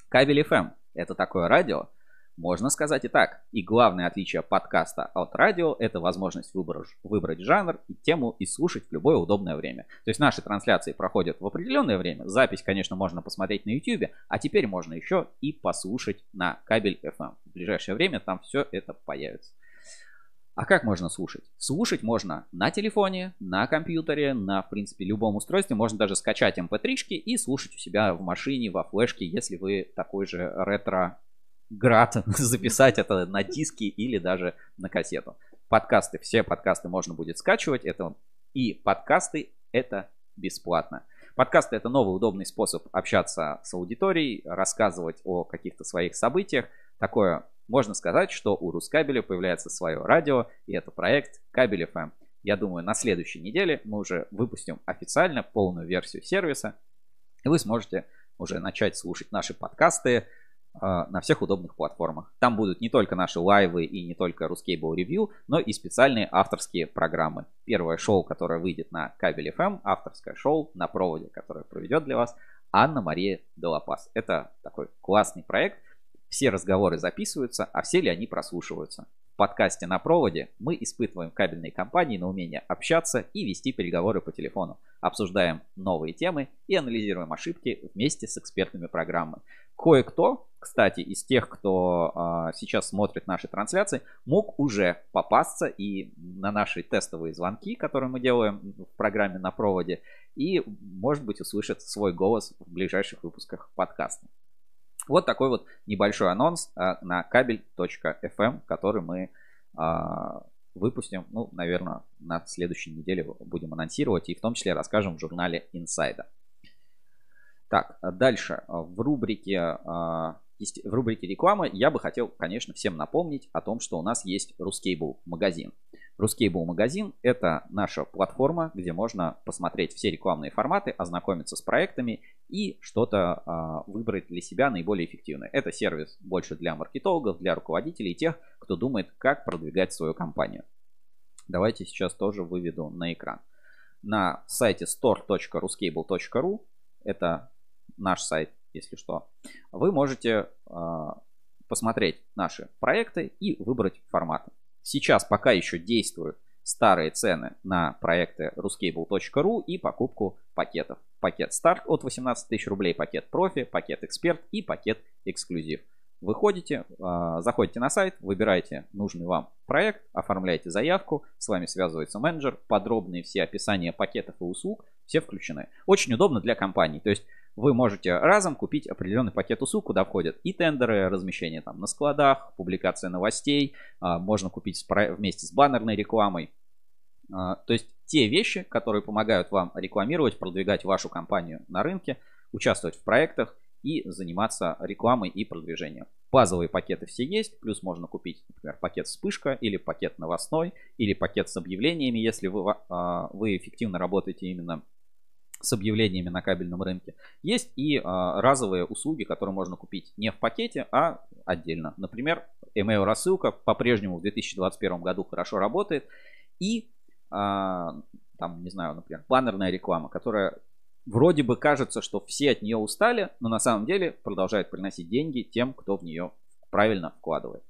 Кабель FM – это такое радио, можно сказать и так. И главное отличие подкаста от радио – это возможность выбрать, выбрать жанр и тему и слушать в любое удобное время. То есть наши трансляции проходят в определенное время. Запись, конечно, можно посмотреть на YouTube, а теперь можно еще и послушать на кабель FM. В ближайшее время там все это появится. А как можно слушать? Слушать можно на телефоне, на компьютере, на, в принципе, любом устройстве. Можно даже скачать mp3 эм и слушать у себя в машине, во флешке, если вы такой же ретро град записать это на диски или даже на кассету. Подкасты, все подкасты можно будет скачивать. Это и подкасты это бесплатно. Подкасты это новый удобный способ общаться с аудиторией, рассказывать о каких-то своих событиях. Такое можно сказать, что у Рускабеля появляется свое радио, и это проект Кабель FM. Я думаю, на следующей неделе мы уже выпустим официально полную версию сервиса, и вы сможете уже начать слушать наши подкасты на всех удобных платформах. Там будут не только наши лайвы и не только Ruscable Review, но и специальные авторские программы. Первое шоу, которое выйдет на Кабель FM, авторское шоу на проводе, которое проведет для вас Анна-Мария Делапас. Это такой классный проект, все разговоры записываются, а все ли они прослушиваются. В подкасте на проводе мы испытываем кабельные компании на умение общаться и вести переговоры по телефону, обсуждаем новые темы и анализируем ошибки вместе с экспертами программы. Кое-кто, кстати, из тех, кто а, сейчас смотрит наши трансляции, мог уже попасться и на наши тестовые звонки, которые мы делаем в программе на проводе, и, может быть, услышит свой голос в ближайших выпусках подкаста. Вот такой вот небольшой анонс а, на кабель.fm, который мы а, выпустим, ну, наверное, на следующей неделе будем анонсировать и в том числе расскажем в журнале Insider. Так, дальше. В рубрике, а, в рубрике рекламы я бы хотел, конечно, всем напомнить о том, что у нас есть Ruscable магазин. Ruscable магазин – это наша платформа, где можно посмотреть все рекламные форматы, ознакомиться с проектами и что-то а, выбрать для себя наиболее эффективное. Это сервис больше для маркетологов, для руководителей тех, кто думает, как продвигать свою компанию. Давайте сейчас тоже выведу на экран. На сайте store.ruscable.ru, это наш сайт, если что, вы можете а, посмотреть наши проекты и выбрать форматы. Сейчас пока еще действуют старые цены на проекты ruscable.ru и покупку пакетов. Пакет старт от 18 тысяч рублей, пакет профи, пакет эксперт и пакет эксклюзив. Выходите, а, заходите на сайт, выбираете нужный вам проект, оформляете заявку, с вами связывается менеджер, подробные все описания пакетов и услуг, все включены. Очень удобно для компаний, то есть вы можете разом купить определенный пакет услуг, куда входят и тендеры, размещение там на складах, публикация новостей, а, можно купить вместе с баннерной рекламой. А, то есть те вещи, которые помогают вам рекламировать, продвигать вашу компанию на рынке, участвовать в проектах и заниматься рекламой и продвижением. Базовые пакеты все есть, плюс можно купить, например, пакет вспышка или пакет новостной, или пакет с объявлениями, если вы, а, вы эффективно работаете именно с объявлениями на кабельном рынке. Есть и а, разовые услуги, которые можно купить не в пакете, а отдельно. Например, email рассылка по-прежнему в 2021 году хорошо работает. И а, там, не знаю, например, баннерная реклама, которая вроде бы кажется, что все от нее устали, но на самом деле продолжает приносить деньги тем, кто в нее правильно вкладывает.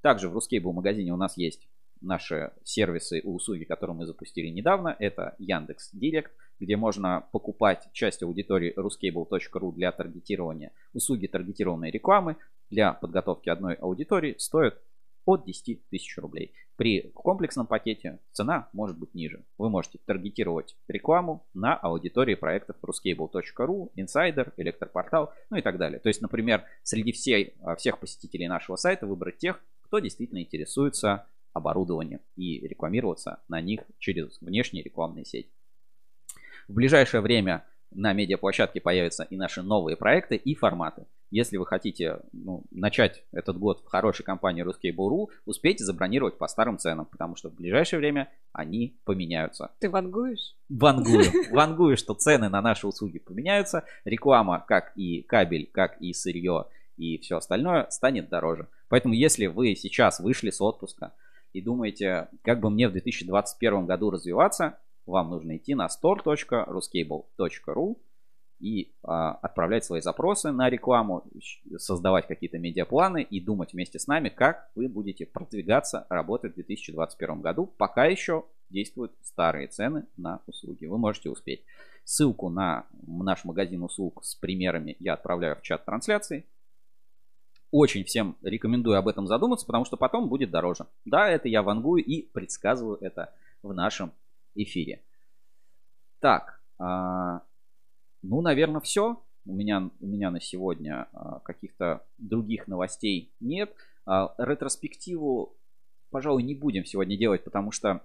Также в Ruscable магазине у нас есть наши сервисы и услуги, которые мы запустили недавно. Это Яндекс Директ, где можно покупать часть аудитории ruscable.ru для таргетирования. Услуги таргетированной рекламы для подготовки одной аудитории стоят от 10 тысяч рублей. При комплексном пакете цена может быть ниже. Вы можете таргетировать рекламу на аудитории проектов ruscable.ru, Insider, Электропортал, ну и так далее. То есть, например, среди всей, всех посетителей нашего сайта выбрать тех, кто действительно интересуется оборудованием и рекламироваться на них через внешние рекламные сети. В ближайшее время на медиаплощадке появятся и наши новые проекты и форматы. Если вы хотите ну, начать этот год в хорошей компании Ruskable.ru, успейте забронировать по старым ценам, потому что в ближайшее время они поменяются. Ты вангуешь? Вангую. Вангую, что цены на наши услуги поменяются. Реклама, как и кабель, как и сырье и все остальное, станет дороже. Поэтому если вы сейчас вышли с отпуска и думаете, как бы мне в 2021 году развиваться, вам нужно идти на store.ruscable.ru и а, отправлять свои запросы на рекламу, создавать какие-то медиапланы и думать вместе с нами, как вы будете продвигаться, работать в 2021 году, пока еще действуют старые цены на услуги. Вы можете успеть. Ссылку на наш магазин услуг с примерами я отправляю в чат трансляции. Очень всем рекомендую об этом задуматься, потому что потом будет дороже. Да, это я вангую и предсказываю это в нашем эфире. Так, а, ну, наверное, все. У меня, у меня на сегодня а, каких-то других новостей нет. А, ретроспективу, пожалуй, не будем сегодня делать, потому что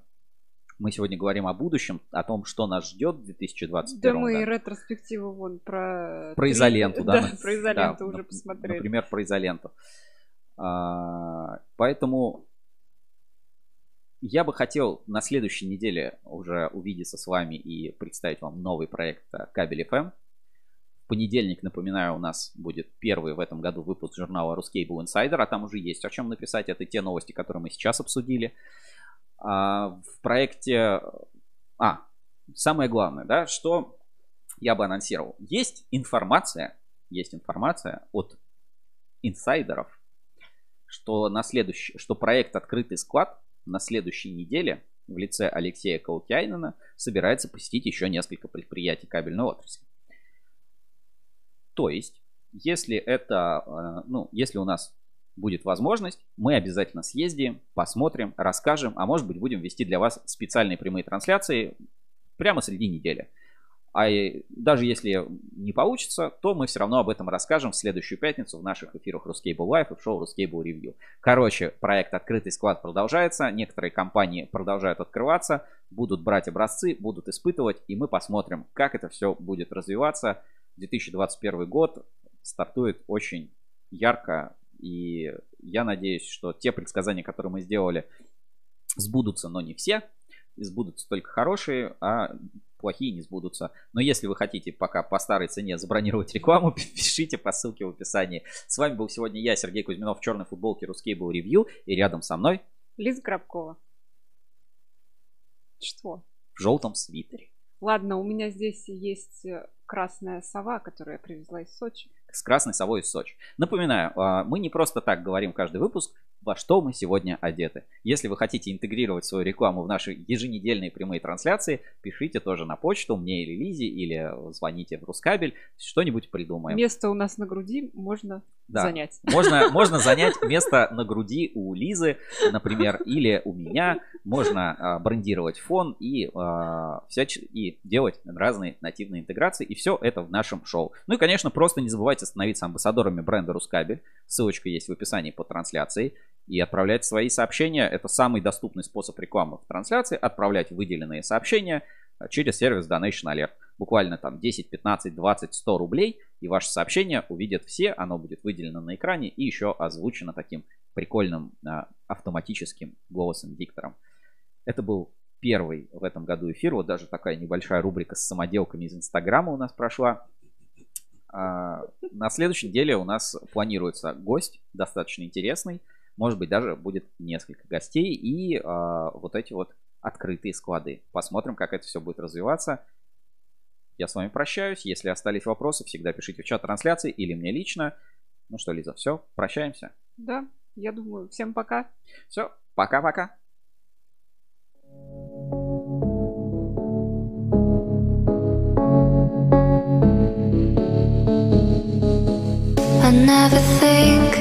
мы сегодня говорим о будущем, о том, что нас ждет в 2021 Да мы и ретроспективу вон про... Про изоленту, да? Да, про изоленту уже посмотрели. Например, про изоленту. А, поэтому я бы хотел на следующей неделе уже увидеться с вами и представить вам новый проект Кабель FM. В понедельник, напоминаю, у нас будет первый в этом году выпуск журнала Ruscable Insider, а там уже есть о чем написать. Это те новости, которые мы сейчас обсудили. А, в проекте... А, самое главное, да, что я бы анонсировал. Есть информация, есть информация от инсайдеров, что на следующий, что проект «Открытый склад» на следующей неделе в лице Алексея Каукяйнена собирается посетить еще несколько предприятий кабельной отрасли. То есть, если это, э, ну, если у нас будет возможность, мы обязательно съездим, посмотрим, расскажем, а может быть будем вести для вас специальные прямые трансляции прямо среди недели. А даже если не получится, то мы все равно об этом расскажем в следующую пятницу в наших эфирах Ruscable Live и в шоу Ruscable Review. Короче, проект «Открытый склад» продолжается. Некоторые компании продолжают открываться, будут брать образцы, будут испытывать, и мы посмотрим, как это все будет развиваться. 2021 год стартует очень ярко, и я надеюсь, что те предсказания, которые мы сделали, сбудутся, но не все. И сбудутся только хорошие, а плохие не сбудутся. Но если вы хотите пока по старой цене забронировать рекламу, пишите по ссылке в описании. С вами был сегодня я, Сергей Кузьминов, в черной футболке Русский был ревью. И рядом со мной... Лиза Грабкова. Что? В желтом свитере. Ладно, у меня здесь есть э, красная сова, которую я привезла из Сочи. С красной совой из Сочи. Напоминаю, а, мы не просто так говорим каждый выпуск, во что мы сегодня одеты. Если вы хотите интегрировать свою рекламу в наши еженедельные прямые трансляции, пишите тоже на почту мне или Лизе, или звоните в Рускабель, что-нибудь придумаем. Место у нас на груди можно да. занять. Можно, можно занять место на груди у Лизы, например, или у меня. Можно а, брендировать фон и, а, всяч... и делать разные нативные интеграции. И все это в нашем шоу. Ну и, конечно, просто не забывайте становиться амбассадорами бренда Рускабель. Ссылочка есть в описании под трансляцией и отправлять свои сообщения. Это самый доступный способ рекламы в трансляции. Отправлять выделенные сообщения э, через сервис Donation Alert. Буквально там 10, 15, 20, 100 рублей. И ваше сообщение увидят все. Оно будет выделено на экране и еще озвучено таким прикольным а, автоматическим голосом-диктором. Это был первый в этом году эфир. Вот даже такая небольшая рубрика с самоделками из Инстаграма у нас прошла. А, на следующей неделе у нас планируется гость достаточно интересный. Может быть, даже будет несколько гостей и э, вот эти вот открытые склады. Посмотрим, как это все будет развиваться. Я с вами прощаюсь. Если остались вопросы, всегда пишите в чат трансляции или мне лично. Ну что, Лиза, все, прощаемся. Да, я думаю, всем пока. Все, пока-пока. I never think, I never know.